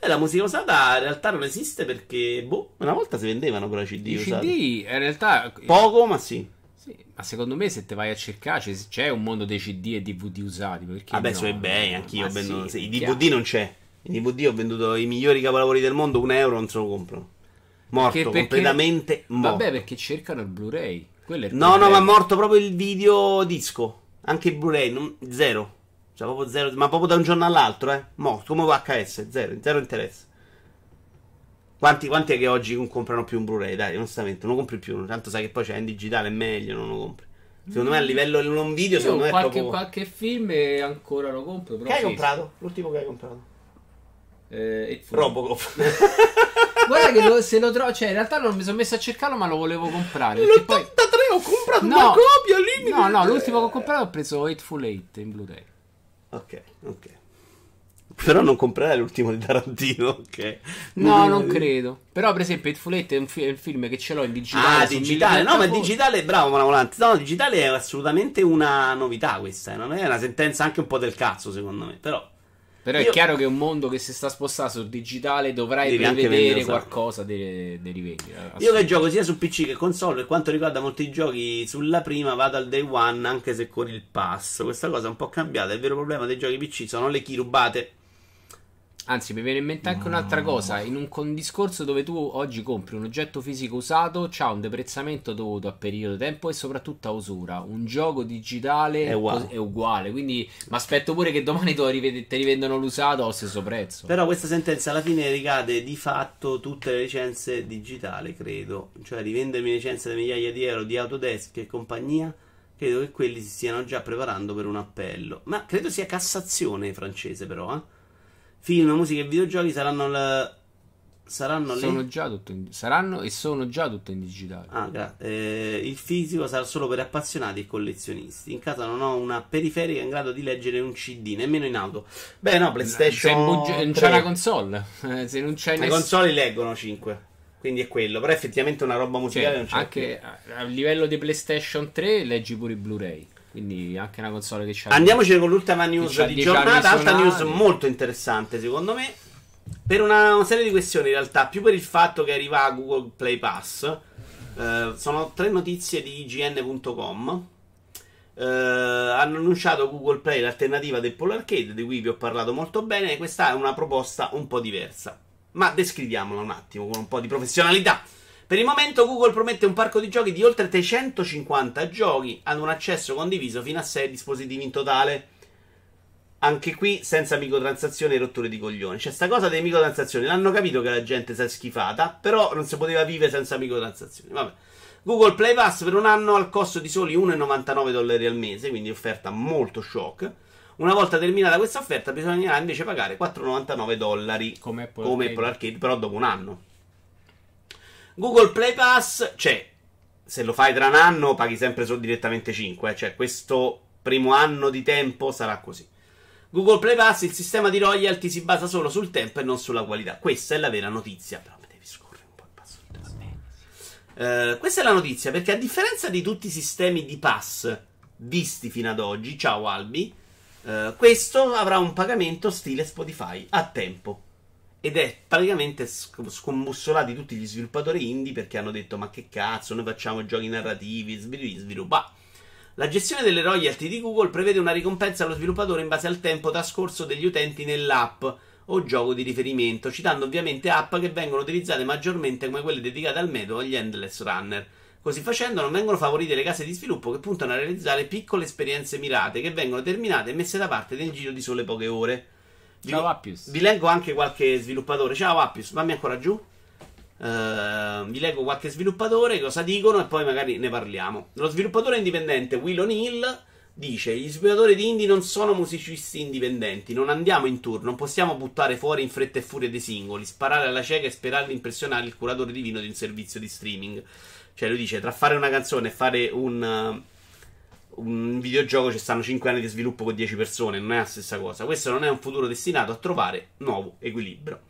Beh, la musica usata in realtà non esiste perché, boh, una volta si vendevano però CD I usati. CD in realtà Poco, ma sì. Sì, ma secondo me se te vai a cercare c'è, un mondo dei CD e DVD usati. Perché Vabbè, no? su eBay anch'io Ma ho venduto. sì, sì, I chiaro. DVD non c'è. I DVD ho venduto i migliori capolavori del mondo. Un euro non se lo compro. Morto, Perché- perché- completamente morto. Vabbè, perché cercano il Blu-ray. Quello è il No, no, ma è morto proprio il video disco. Anche il Blu-ray, non- zero. Cioè, proprio zero. Ma proprio da un giorno all'altro, eh. Morto, come VHS, zero, zero interesse. Quanti, quanti è che oggi non comprano più un Blu-ray? Dai, onestamente, non lo compri più. Tanto sai che poi c'è in digitale, è meglio, non lo compri. Secondo me a livello di non video, Io secondo me è qualche, proprio... qualche film e ancora lo compro. Però Che hai sì, comprato? L'ultimo che hai comprato? Eh, e Robocop. Guarda che lo- se lo trovo, cioè in realtà non mi sono messo a cercarlo, ma lo volevo comprare. Perché poi... L'83 ho comprato No. una copia lì. No, no, l'ultimo che ho comprato ho preso Hateful Eight in Blu-ray. Ok, ok. Però non comprerai l'ultimo di Tarantino, ok? No, non credo. Però, per esempio, Hateful Eight è un, fi- è un film che ce l'ho in digitale. Ah, digitale. No, ma piattaforme. digitale, bravo, Manavolante. No, digitale è assolutamente una novità questa. eh. Non è una sentenza anche un po' del cazzo, secondo me. Però, Però è Io- chiaro che un mondo che si sta spostando sul digitale dovrai Devi prevedere qualcosa di di rivendere. io che gioco sia su PC che console, per quanto riguarda molti giochi sulla prima, vado al day one, anche se con il pass. Questa cosa è un po' cambiata. Il vero problema dei giochi PC sono le key rubate. Anzi, mi viene in mente anche un'altra cosa. In un discorso dove tu oggi compri un oggetto fisico usato, c'ha un deprezzamento dovuto a periodo tempo e soprattutto a usura. Un gioco digitale È uguale. è uguale. Quindi mi aspetto pure che domani rived- te rivendono l'usato allo stesso prezzo. Però questa sentenza alla fine ricade di fatto tutte le licenze digitali, credo. Cioè rivendermi licenze da migliaia di euro di Autodesk e compagnia. Credo che quelli si stiano già preparando per un appello. Ma credo sia Cassazione francese, però. Eh? Film, musica e videogiochi saranno, la- saranno lì. Sono già tutto in- saranno e sono già tutto in digitale. Ah, gra- eh, il fisico sarà solo per appassionati e collezionisti. In casa non ho una periferica in grado di leggere un CD, nemmeno in auto. Beh, no, PlayStation. non c'è 3. una console, eh, se non c'è Le ness- console leggono 5. Quindi è quello. Però effettivamente una roba cioè, musicale non c'è. anche a, a livello di PlayStation 3 leggi pure i Blu-ray. Quindi anche una console che c'ha Andiamoci con l'ultima news di 10 anni giornata. Altra news molto interessante, secondo me. Per una, una serie di questioni, in realtà, più per il fatto che arriva a Google Play Pass. Eh, sono tre notizie di IGN.com. Eh, hanno annunciato Google Play l'alternativa del Apple Arcade, di cui vi ho parlato molto bene. Questa è una proposta un po' diversa. Ma descriviamola un attimo con un po' di professionalità. Per il momento Google promette un parco di giochi di oltre 350 giochi ad un accesso condiviso fino a 6 dispositivi in totale. Anche qui senza microtransazioni e rotture di coglioni. Cioè, sta cosa delle microtransazioni l'hanno capito che la gente si è schifata, però non si poteva vivere senza microtransazioni. Vabbè. Google Play Pass per un anno al costo di soli 1,99 dollari al mese, quindi offerta molto shock. Una volta terminata questa offerta bisognerà invece pagare 4,99 dollari come Apple come Arcade. Apple Arcade, però dopo un anno. Google Play Pass, cioè, se lo fai tra un anno paghi sempre solo direttamente 5, cioè questo primo anno di tempo sarà così. Google Play Pass, il sistema di royalty si basa solo sul tempo e non sulla qualità. Questa è la vera notizia, però devi scorrere un po' il passo. Eh, questa è la notizia perché a differenza di tutti i sistemi di pass visti fino ad oggi, ciao Albi, eh, questo avrà un pagamento stile Spotify a tempo. Ed è praticamente sc- scombussolati tutti gli sviluppatori indie perché hanno detto: Ma che cazzo, noi facciamo giochi narrativi, svil- sviluppa. La gestione delle royalty di Google prevede una ricompensa allo sviluppatore in base al tempo trascorso degli utenti nell'app o gioco di riferimento, citando ovviamente app che vengono utilizzate maggiormente come quelle dedicate al metodo agli endless runner. Così facendo non vengono favorite le case di sviluppo che puntano a realizzare piccole esperienze mirate che vengono terminate e messe da parte nel giro di sole poche ore. Vi- Ciao Appius. Vi leggo anche qualche sviluppatore. Ciao Appius, fammi ancora giù. Eh, vi leggo qualche sviluppatore, cosa dicono e poi magari ne parliamo. Lo sviluppatore indipendente Will O'Neill dice: Gli sviluppatori di indie non sono musicisti indipendenti, non andiamo in tour, non possiamo buttare fuori in fretta e furia dei singoli, sparare alla cieca e sperare di impressionare il curatore divino di un servizio di streaming. Cioè, lui dice: tra fare una canzone e fare un. uh, un videogioco ci stanno 5 anni di sviluppo con 10 persone, non è la stessa cosa. Questo non è un futuro destinato a trovare nuovo equilibrio.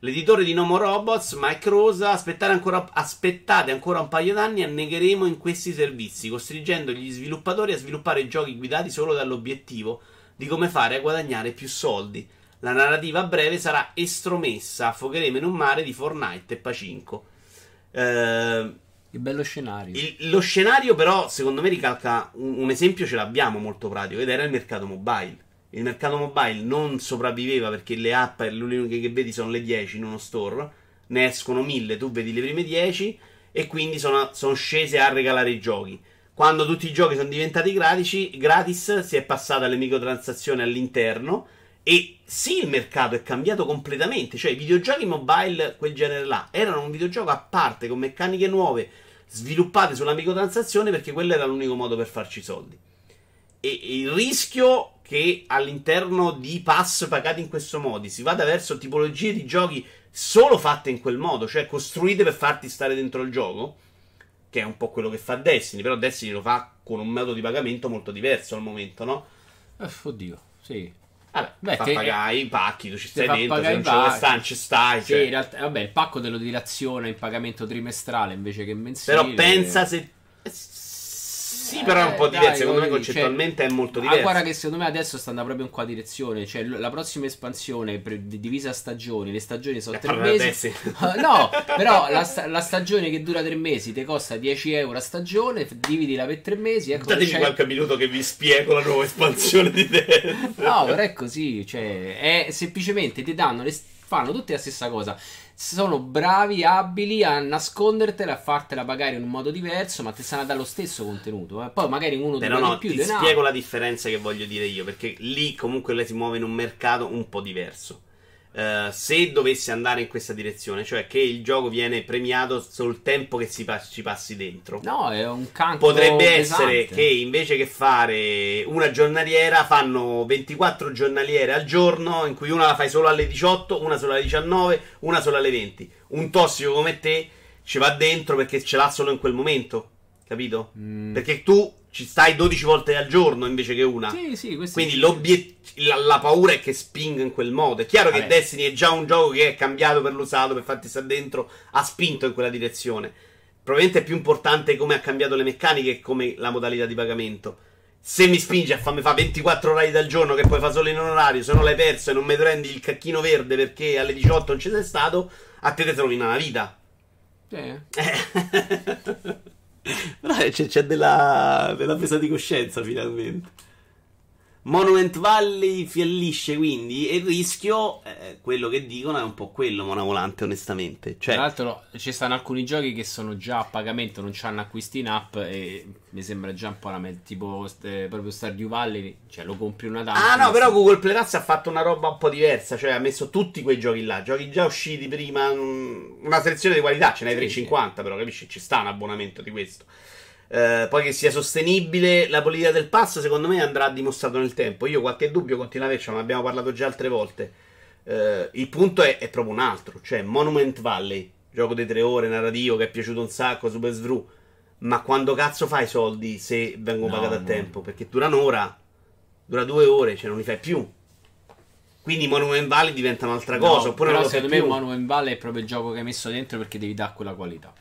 L'editore di Nomo Robots, Mike Rosa, ancora- aspettate ancora un paio d'anni e annegheremo in questi servizi, costringendo gli sviluppatori a sviluppare giochi guidati solo dall'obiettivo di come fare a guadagnare più soldi. La narrativa a breve sarà estromessa, affogheremo in un mare di Fortnite e Pacinco. Eh, Che bello scenario. il- lo scenario, però, secondo me ricalca un, un esempio ce l'abbiamo molto pratico ed era il mercato mobile. Il mercato mobile non sopravviveva perché le app, le uniche che vedi sono le 10 in uno store, ne escono 1000, tu vedi le prime 10 e quindi sono, sono scese a regalare i giochi. Quando tutti i giochi sono diventati gratis, gratis si è passata alle microtransazioni all'interno e sì, il mercato è cambiato completamente. Cioè, i videogiochi mobile, quel genere là, erano un videogioco a parte con meccaniche nuove sviluppate sulla microtransazione perché quello era l'unico modo per farci soldi. E e il rischio che all'interno di pass pagati in questo modo si vada verso tipologie di giochi solo fatte in quel modo, cioè costruite per farti stare dentro il gioco, che è un po' quello che fa Destiny, però Destiny lo fa con un metodo di pagamento molto diverso al momento, no? Eh, oddio, sì. Vabbè, Beh, fa pagare i pacchi, tu ci stai dentro, se non ce stai, non ci stai. Sì, cioè. in realtà, vabbè, il pacco te lo dilaziona in pagamento trimestrale invece che mensile. Però pensa se. Sì, però è un po' Eh, diverso. dai, Secondo me concettualmente è molto Ah, diverso. guarda che secondo me adesso sta andando proprio in qua direzione. Cioè, la prossima espansione pre- divisa a stagioni. Le stagioni sono Eh, tre mesi. Ah, no, però la, sta- la stagione che dura tre mesi ti costa 10 euro a stagione. Dividila per tre mesi. Ecco, Datemi c'è- qualche minuto che vi spiego la nuova espansione di te. No, però è così. Cioè, è semplicemente ti danno. Le, fanno tutte la stessa cosa. Sono bravi, abili a nascondertela, a fartela pagare in un modo diverso, ma ti stanno a dare lo stesso contenuto. eh. Poi magari uno Però no, di più ti spiego la differenza che voglio dire io, perché lì comunque lei si muove in un mercato un po' diverso. Eh, se dovesse andare in questa direzione, cioè che il gioco viene premiato sul tempo che si pa- ci passi dentro. No, è un cancro Potrebbe pesante. essere che invece che fare una giornaliera fanno 24 giornaliere al giorno in cui una la fai solo alle 18, una solo alle 19, una solo alle 20. Un tossico come te ci va dentro perché ce l'ha solo in quel momento, capito? Mm. Perché tu ci stai 12 volte al giorno invece che una. Sì, sì, Quindi la, la paura è che spinga in quel modo. È chiaro che Vabbè. Destiny è già un gioco che è cambiato per l'usato, per farti stare dentro, ha spinto in quella direzione. Probabilmente è più importante come ha cambiato le meccaniche che come la modalità di pagamento. Se mi spingi a farmi fa 24 orari al giorno che poi fa solo in orario, se non l'hai perso e non mi prendi il cacchino verde perché alle 18 non ci sei stato, a te ti rovina la vita. Sì. Però c'è, c'è della, della presa di coscienza finalmente. Monument Valley fallisce quindi e il rischio, eh, quello che dicono, è un po' quello, Mona Volante, onestamente. Cioè, Tra l'altro ci stanno alcuni giochi che sono già a pagamento, non hanno acquisti in app e mi sembra già un po' la me- tipo eh, proprio Stardew Valley, cioè lo compri una data. Ah no, però Google Play Pass ha fatto una roba un po' diversa, cioè ha messo tutti quei giochi là, giochi già usciti prima, mm, una selezione di qualità, ce n'hai Sì, 350 però, capisci? Ci sta un abbonamento di questo. Eh, poi che sia sostenibile la politica del pass, secondo me andrà dimostrato nel tempo. Io qualche dubbio continuo a averci, ma ne abbiamo parlato già altre volte. Eh, il punto è, è proprio un altro, cioè Monument Valley, gioco di tre ore, narrativo, che è piaciuto un sacco, super svru. Ma quando cazzo fai i soldi se vengono No, pagati a no. tempo? Perché dura un'ora, dura due ore, cioè non li fai più. Quindi Monument Valley diventa un'altra cosa, No, oppure però secondo me più. Monument Valley è proprio il gioco che hai messo dentro perché devi dare quella qualità.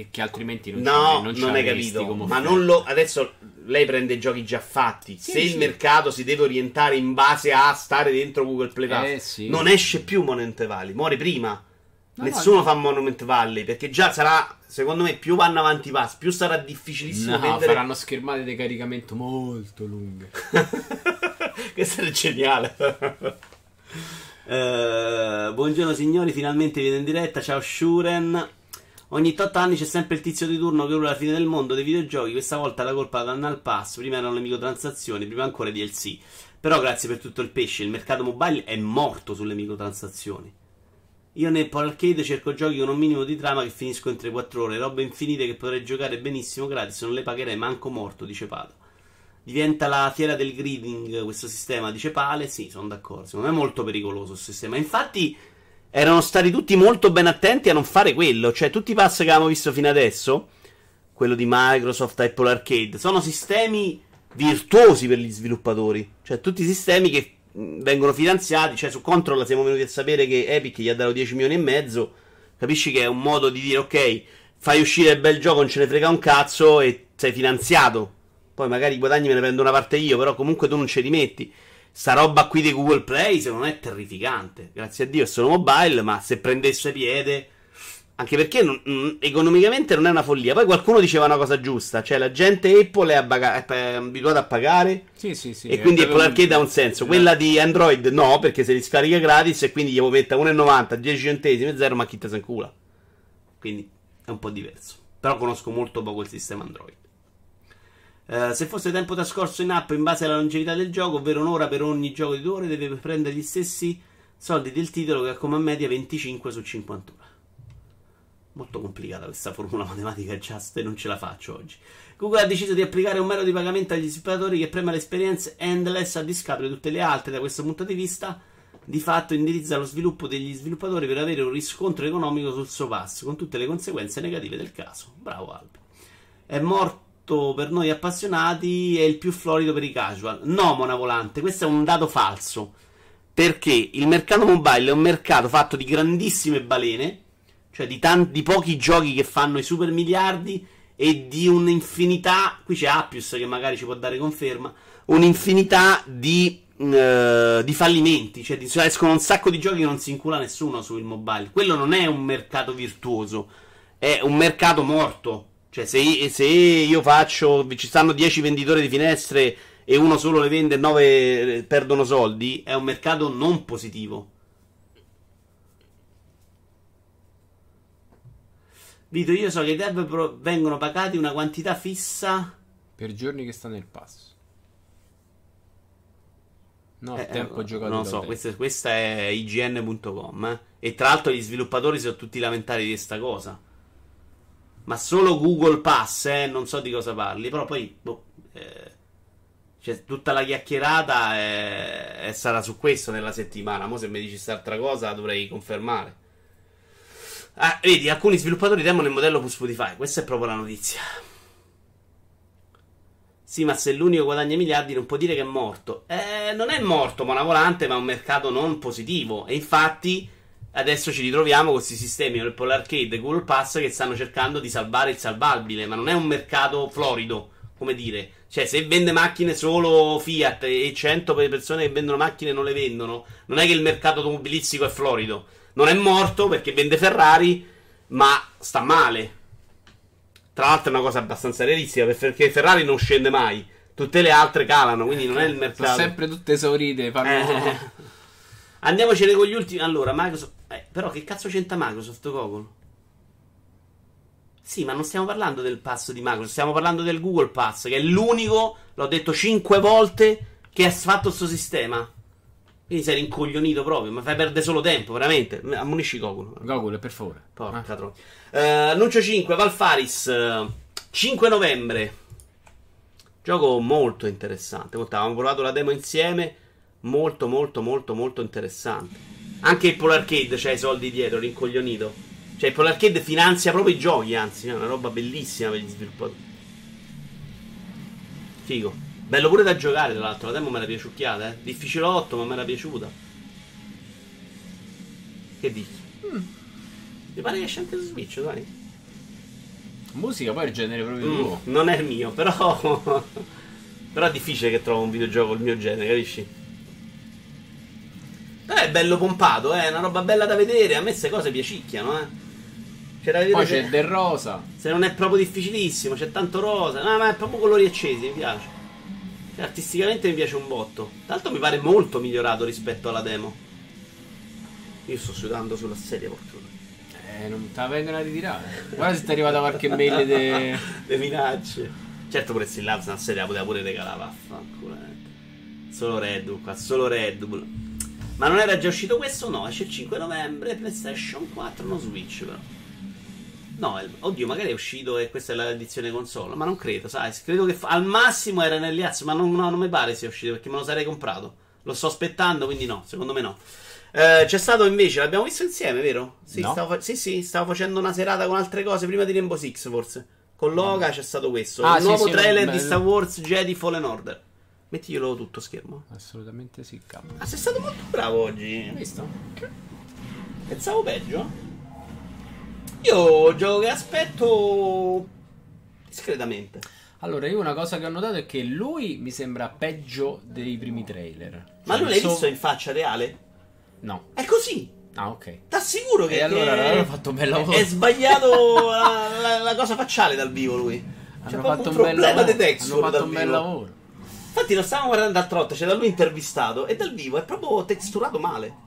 Eh, che altrimenti non No, non, ci hai capito. Ma non lo. Adesso lei prende giochi già fatti. Sì, Se sì. il mercato si deve orientare in base a stare dentro Google Play Pass, Eh, sì. non esce più Monument Valley, muore prima. No, Nessuno no. fa Monument Valley perché già sarà, secondo me, più vanno avanti i pass, più sarà difficilissimo No, vendere. faranno schermate di caricamento molto lunghe. Questo è geniale. Eh, buongiorno signori, finalmente viene in diretta. Ciao Shuren. Ogni 8 anni c'è sempre il tizio di turno che urla la fine del mondo dei videogiochi. Questa volta la colpa la danno al pass. Prima erano le microtransazioni, prima ancora DLC. Però grazie per tutto il pesce. Il mercato mobile è morto sulle microtransazioni. Io nel Arcade cerco giochi con un minimo di trama che finisco in 3-4 ore. Robe infinite che potrei giocare benissimo gratis. Non le pagherei manco morto, dice Pato. Diventa la fiera del greeting questo sistema, dice Pale. Sì, sono d'accordo. Secondo me è molto pericoloso il sistema. Infatti, erano stati tutti molto ben attenti a non fare quello. Cioè, tutti i pass che avevamo visto fino adesso, quello di Microsoft, Apple Arcade, sono sistemi virtuosi per gli sviluppatori. Cioè, tutti sistemi che mh, vengono finanziati. Cioè, su Control siamo venuti a sapere che Epic gli ha dato 10 milioni e mezzo. Capisci che è un modo di dire, ok, fai uscire il bel gioco, non ce ne frega un cazzo e sei finanziato. Poi magari i guadagni me ne prendo una parte io, però comunque tu non ce li metti. Sta roba qui di Google Play, secondo me è terrificante. Grazie a Dio è solo mobile, ma se prendesse piede. Anche perché non- mm, economicamente non è una follia. Poi qualcuno diceva una cosa giusta: cioè la gente Apple è, abbaga- è abituata a pagare. Sì, sì, sì. e quindi Apple Arcade ha un senso. Quella di Android no, perché se li scarica gratis e quindi gli metta 1,90, 10 centesimi e 0, ma chi te se incula. Quindi è un po' diverso. Però conosco molto poco il sistema Android. Eh, se fosse tempo trascorso in app in base alla longevità del gioco, ovvero un'ora per ogni gioco di due ore, deve prendere gli stessi soldi del titolo che ha come media 25 su 50 ore. Molto complicata questa formula matematica just e non ce la faccio oggi. Google ha deciso di applicare un metodo di pagamento agli sviluppatori che prema le esperienze endless a discapito di tutte le altre. Da questo punto di vista, di fatto indirizza lo sviluppo degli sviluppatori per avere un riscontro economico sul suo pass, con tutte le conseguenze negative del caso. Bravo Albi. È morto per noi appassionati, è il più florido per i casual. No, Mona Volante, questo è un dato falso. Perché il mercato mobile è un mercato fatto di grandissime balene, cioè di, tan- di pochi giochi che fanno i super miliardi e di un'infinità. Qui c'è Appius che magari ci può dare conferma. Un'infinità di, eh, di fallimenti. Cioè, di- cioè, escono un sacco di giochi che non si incula nessuno sul mobile. Quello non è un mercato virtuoso, è un mercato morto. Cioè, se, se io faccio. Ci stanno 10 venditori di finestre e uno solo le vende e 9 perdono soldi, è un mercato non positivo. Vito, io so che i dev pro- vengono pagati una quantità fissa. Per giorni che sta nel pass. No, Eh, tempo eh, giocato. Non lo so, questa, questa è ign.com. eh. E tra l'altro gli sviluppatori sono tutti lamentati di questa cosa. Ma solo Google Pass, eh, non so di cosa parli. Però poi, boh, eh, cioè, tutta la chiacchierata è- è- sarà su questo nella settimana. Mo' se mi dici quest'altra cosa dovrei confermare. Ah, vedi, alcuni sviluppatori temono il modello su Spotify. Questa è proprio la notizia. Sì, ma se l'unico guadagna miliardi non può dire che è morto. Eh, non è morto, Mona Volante, ma un mercato non positivo. E infatti adesso ci ritroviamo con questi sistemi Apple Arcade e Google Pass che stanno cercando di salvare il salvabile. Ma non è un mercato florido, come dire. Cioè, se vende macchine solo Fiat e 100 per persone che vendono macchine non le vendono, non è che il mercato automobilistico è florido. Non è morto perché vende Ferrari, ma sta male. Tra l'altro è una cosa abbastanza realistica perché Ferrari non scende mai, tutte le altre calano, quindi non è il Sono mercato. sempre tutte esaurite. Fanno... Eh. Andiamocene con gli ultimi. Allora, Microsoft. Eh, però che cazzo c'entra Microsoft, Google? Sì, ma non stiamo parlando del pass di Microsoft, stiamo parlando del Google Pass, che è l'unico, l'ho detto 5 volte, che ha fatto questo sistema. Quindi sei rincoglionito proprio, ma fai perdere solo tempo, veramente. Ammonisci Goku. Gogol, per favore. Porca Ah. troia. Eh, annuncio 5, Valfaris, eh, 5 novembre. Gioco molto interessante. Avevamo provato la demo insieme. Molto, molto, molto, molto interessante. Anche il Polar Arcade c'ha i soldi dietro, rincoglionito. Cioè, il Polar Arcade finanzia proprio i giochi, anzi, è una roba bellissima per gli sviluppatori. Figo. Bello pure da giocare, tra l'altro. La demo me l'ha piaciucchiata, eh. Difficilotto, ma me l'ha piaciuta. Che dici? Mi pare che esce anche su Switch, dai. Musica poi è il genere proprio Mm, tuo. non è il mio, però. però è difficile che trovo un videogioco il mio genere, capisci? Però è bello pompato, eh, è una roba bella da vedere. A me queste cose piacicchiano, eh. Vedere Poi c'è del rosa. se non è proprio difficilissimo, c'è tanto rosa. No, ma è proprio colori accesi, mi piace. Cioè, artisticamente mi piace un botto. Tanto mi pare molto migliorato rispetto alla demo. Io sto sudando sulla sedia, porco. Eh, non te la vengono a ritirare. Guarda se ti è arrivata qualche mail de... Le minacce. Certo pure Still Labs una serie la poteva pure regalare, vaffanculo. eh. Solo Red Bull qua, solo Red Bull. Ma non era già uscito questo? No, esce il 5 novembre, PlayStation 4, no Switch però. No, oddio, magari è uscito e questa è l'edizione console, ma non credo, sai, credo che al massimo era nelle azze, ma non, no, non mi pare sia uscito perché me lo sarei comprato. Lo sto aspettando, quindi no, secondo me no. Eh, c'è stato invece, l'abbiamo visto insieme, vero? Sì, No. stavo, fa- sì, sì, stavo facendo una serata con altre cose prima di Rainbow Six, forse. Con Loga c'è stato questo. Ah, il sì, nuovo sì, trailer bello. di Star Wars Jedi Fallen Order. Mettiglielo tutto schermo. Assolutamente sì, capo. Ah, sei stato molto bravo oggi. Hai visto? Pensavo peggio. Io gioco che aspetto discretamente. Allora, io una cosa che ho notato è che lui mi sembra peggio dei primi trailer. Ma lui l'hai so- visto in faccia reale? No. È così. Ah, ok. T'assicuro che E allora, che- hanno fatto un bel lavoro. È sbagliato la, la- la cosa facciale dal vivo lui. Hanno fatto un un bel problema lavoro. di texture Hanno fatto un bel lavoro. Infatti lo stavamo guardando dal trotto, c'è da lui intervistato e dal vivo è proprio texturato male.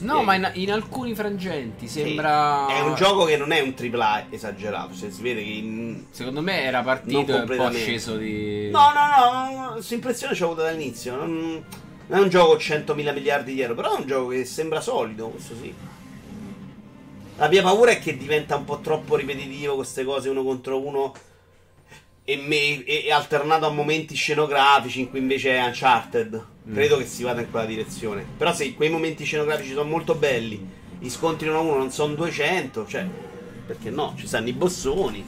No, ma in, in alcuni frangenti Sì. sembra. È un gioco che non è un AAA esagerato, cioè si vede che in... Secondo me era partito e poi completamente. sceso di. No, no, no, questa impressione c'ho avuta dall'inizio. Non, non è un gioco 100 mila miliardi di euro, però è un gioco che sembra solido, questo sì. La mia paura è che diventa un po' troppo ripetitivo queste cose uno contro uno e, me- e- alternato a momenti scenografici in cui invece è Uncharted. Credo che si vada in quella direzione. Però se quei momenti scenografici sono molto belli, gli scontri uno a uno non sono 200, cioè, perché no? Ci stanno i bossoni.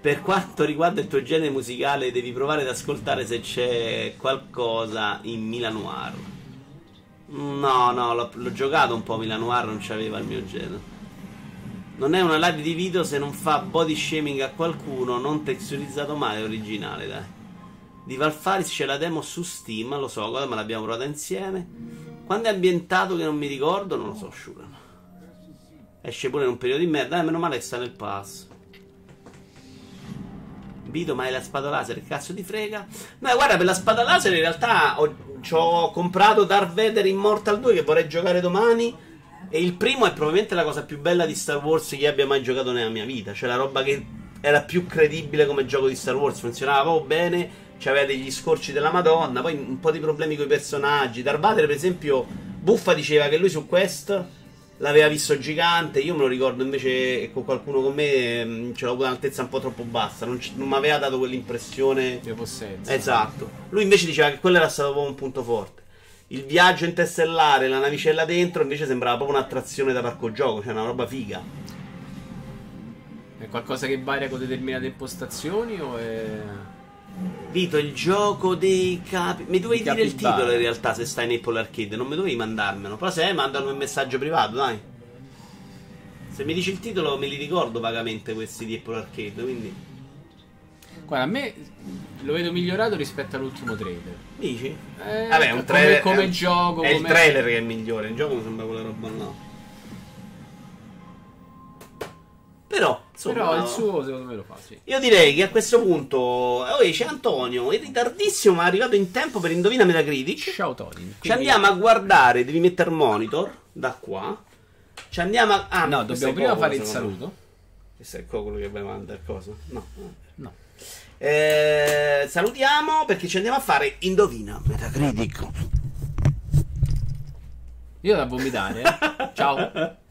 Per quanto riguarda il tuo genere musicale, devi provare ad ascoltare se c'è qualcosa in Milan Noir. No, no, l'ho, l'ho giocato un po' Milan Noir, non c'aveva il mio genere. Non è una live di video se non fa body shaming a qualcuno, non texturizzato male, è originale, dai. Di Valfaris c'è la demo su Steam, lo so, ma l'abbiamo provata insieme. Quando è ambientato che non mi ricordo, non lo so, Shuran. Esce pure in un periodo di merda, eh, meno male che sta nel pass. Vito, ma hai la spada laser, che cazzo ti frega? No, guarda, per la spada laser in realtà ho, ho comprato Darth Vader Immortal 2 che vorrei giocare domani. E il primo è probabilmente la cosa più bella di Star Wars che io abbia mai giocato nella mia vita. Cioè la roba che era più credibile come gioco di Star Wars. Funzionava proprio bene, c'aveva degli scorci della Madonna. Poi un po' di problemi con i personaggi. Darth Vader, per esempio, Buffa diceva che lui su Quest l'aveva visto gigante. Io me lo ricordo invece con qualcuno con me mh, ce l'ho avuto un'altezza un po' troppo bassa. Non, ci- non mi aveva dato quell'impressione. Di possenza. Esatto. Lui invece diceva che quello era stato proprio un punto forte. Il viaggio interstellare, la navicella dentro, invece sembrava proprio un'attrazione da parco gioco, cioè una roba figa. È qualcosa che varia con determinate impostazioni o è. Vito, il gioco dei capi. Mi dovevi dire il titolo in realtà se stai in Apple Arcade, non mi dovevi mandarmelo. Però se è, mandami un messaggio privato, dai. Se mi dici il titolo me li ricordo vagamente questi di Apple Arcade, quindi. Guarda, a me lo vedo migliorato rispetto all'ultimo trailer. Dici? Eh, Vabbè, un come- trailer. come è- gioco, È il come- trailer che è migliore, il gioco mi sembra quella roba là. Però, insomma. Però il suo secondo me lo fa, sì. Io direi che a questo punto. Oh, c'è Antonio, è ritardissimo, ma è arrivato in tempo per Indovina Metacritic. Ciao Tony. Ci andiamo a guardare, devi mettere monitor da qua. Ci andiamo a. Ah, No, dobbiamo prima Cocolo, fare il saluto. Questo è Cocolo che vai mandare cosa? No. Eh, salutiamo perché ci andiamo a fare Indovina Metacritic. Io da vomitare. Ciao.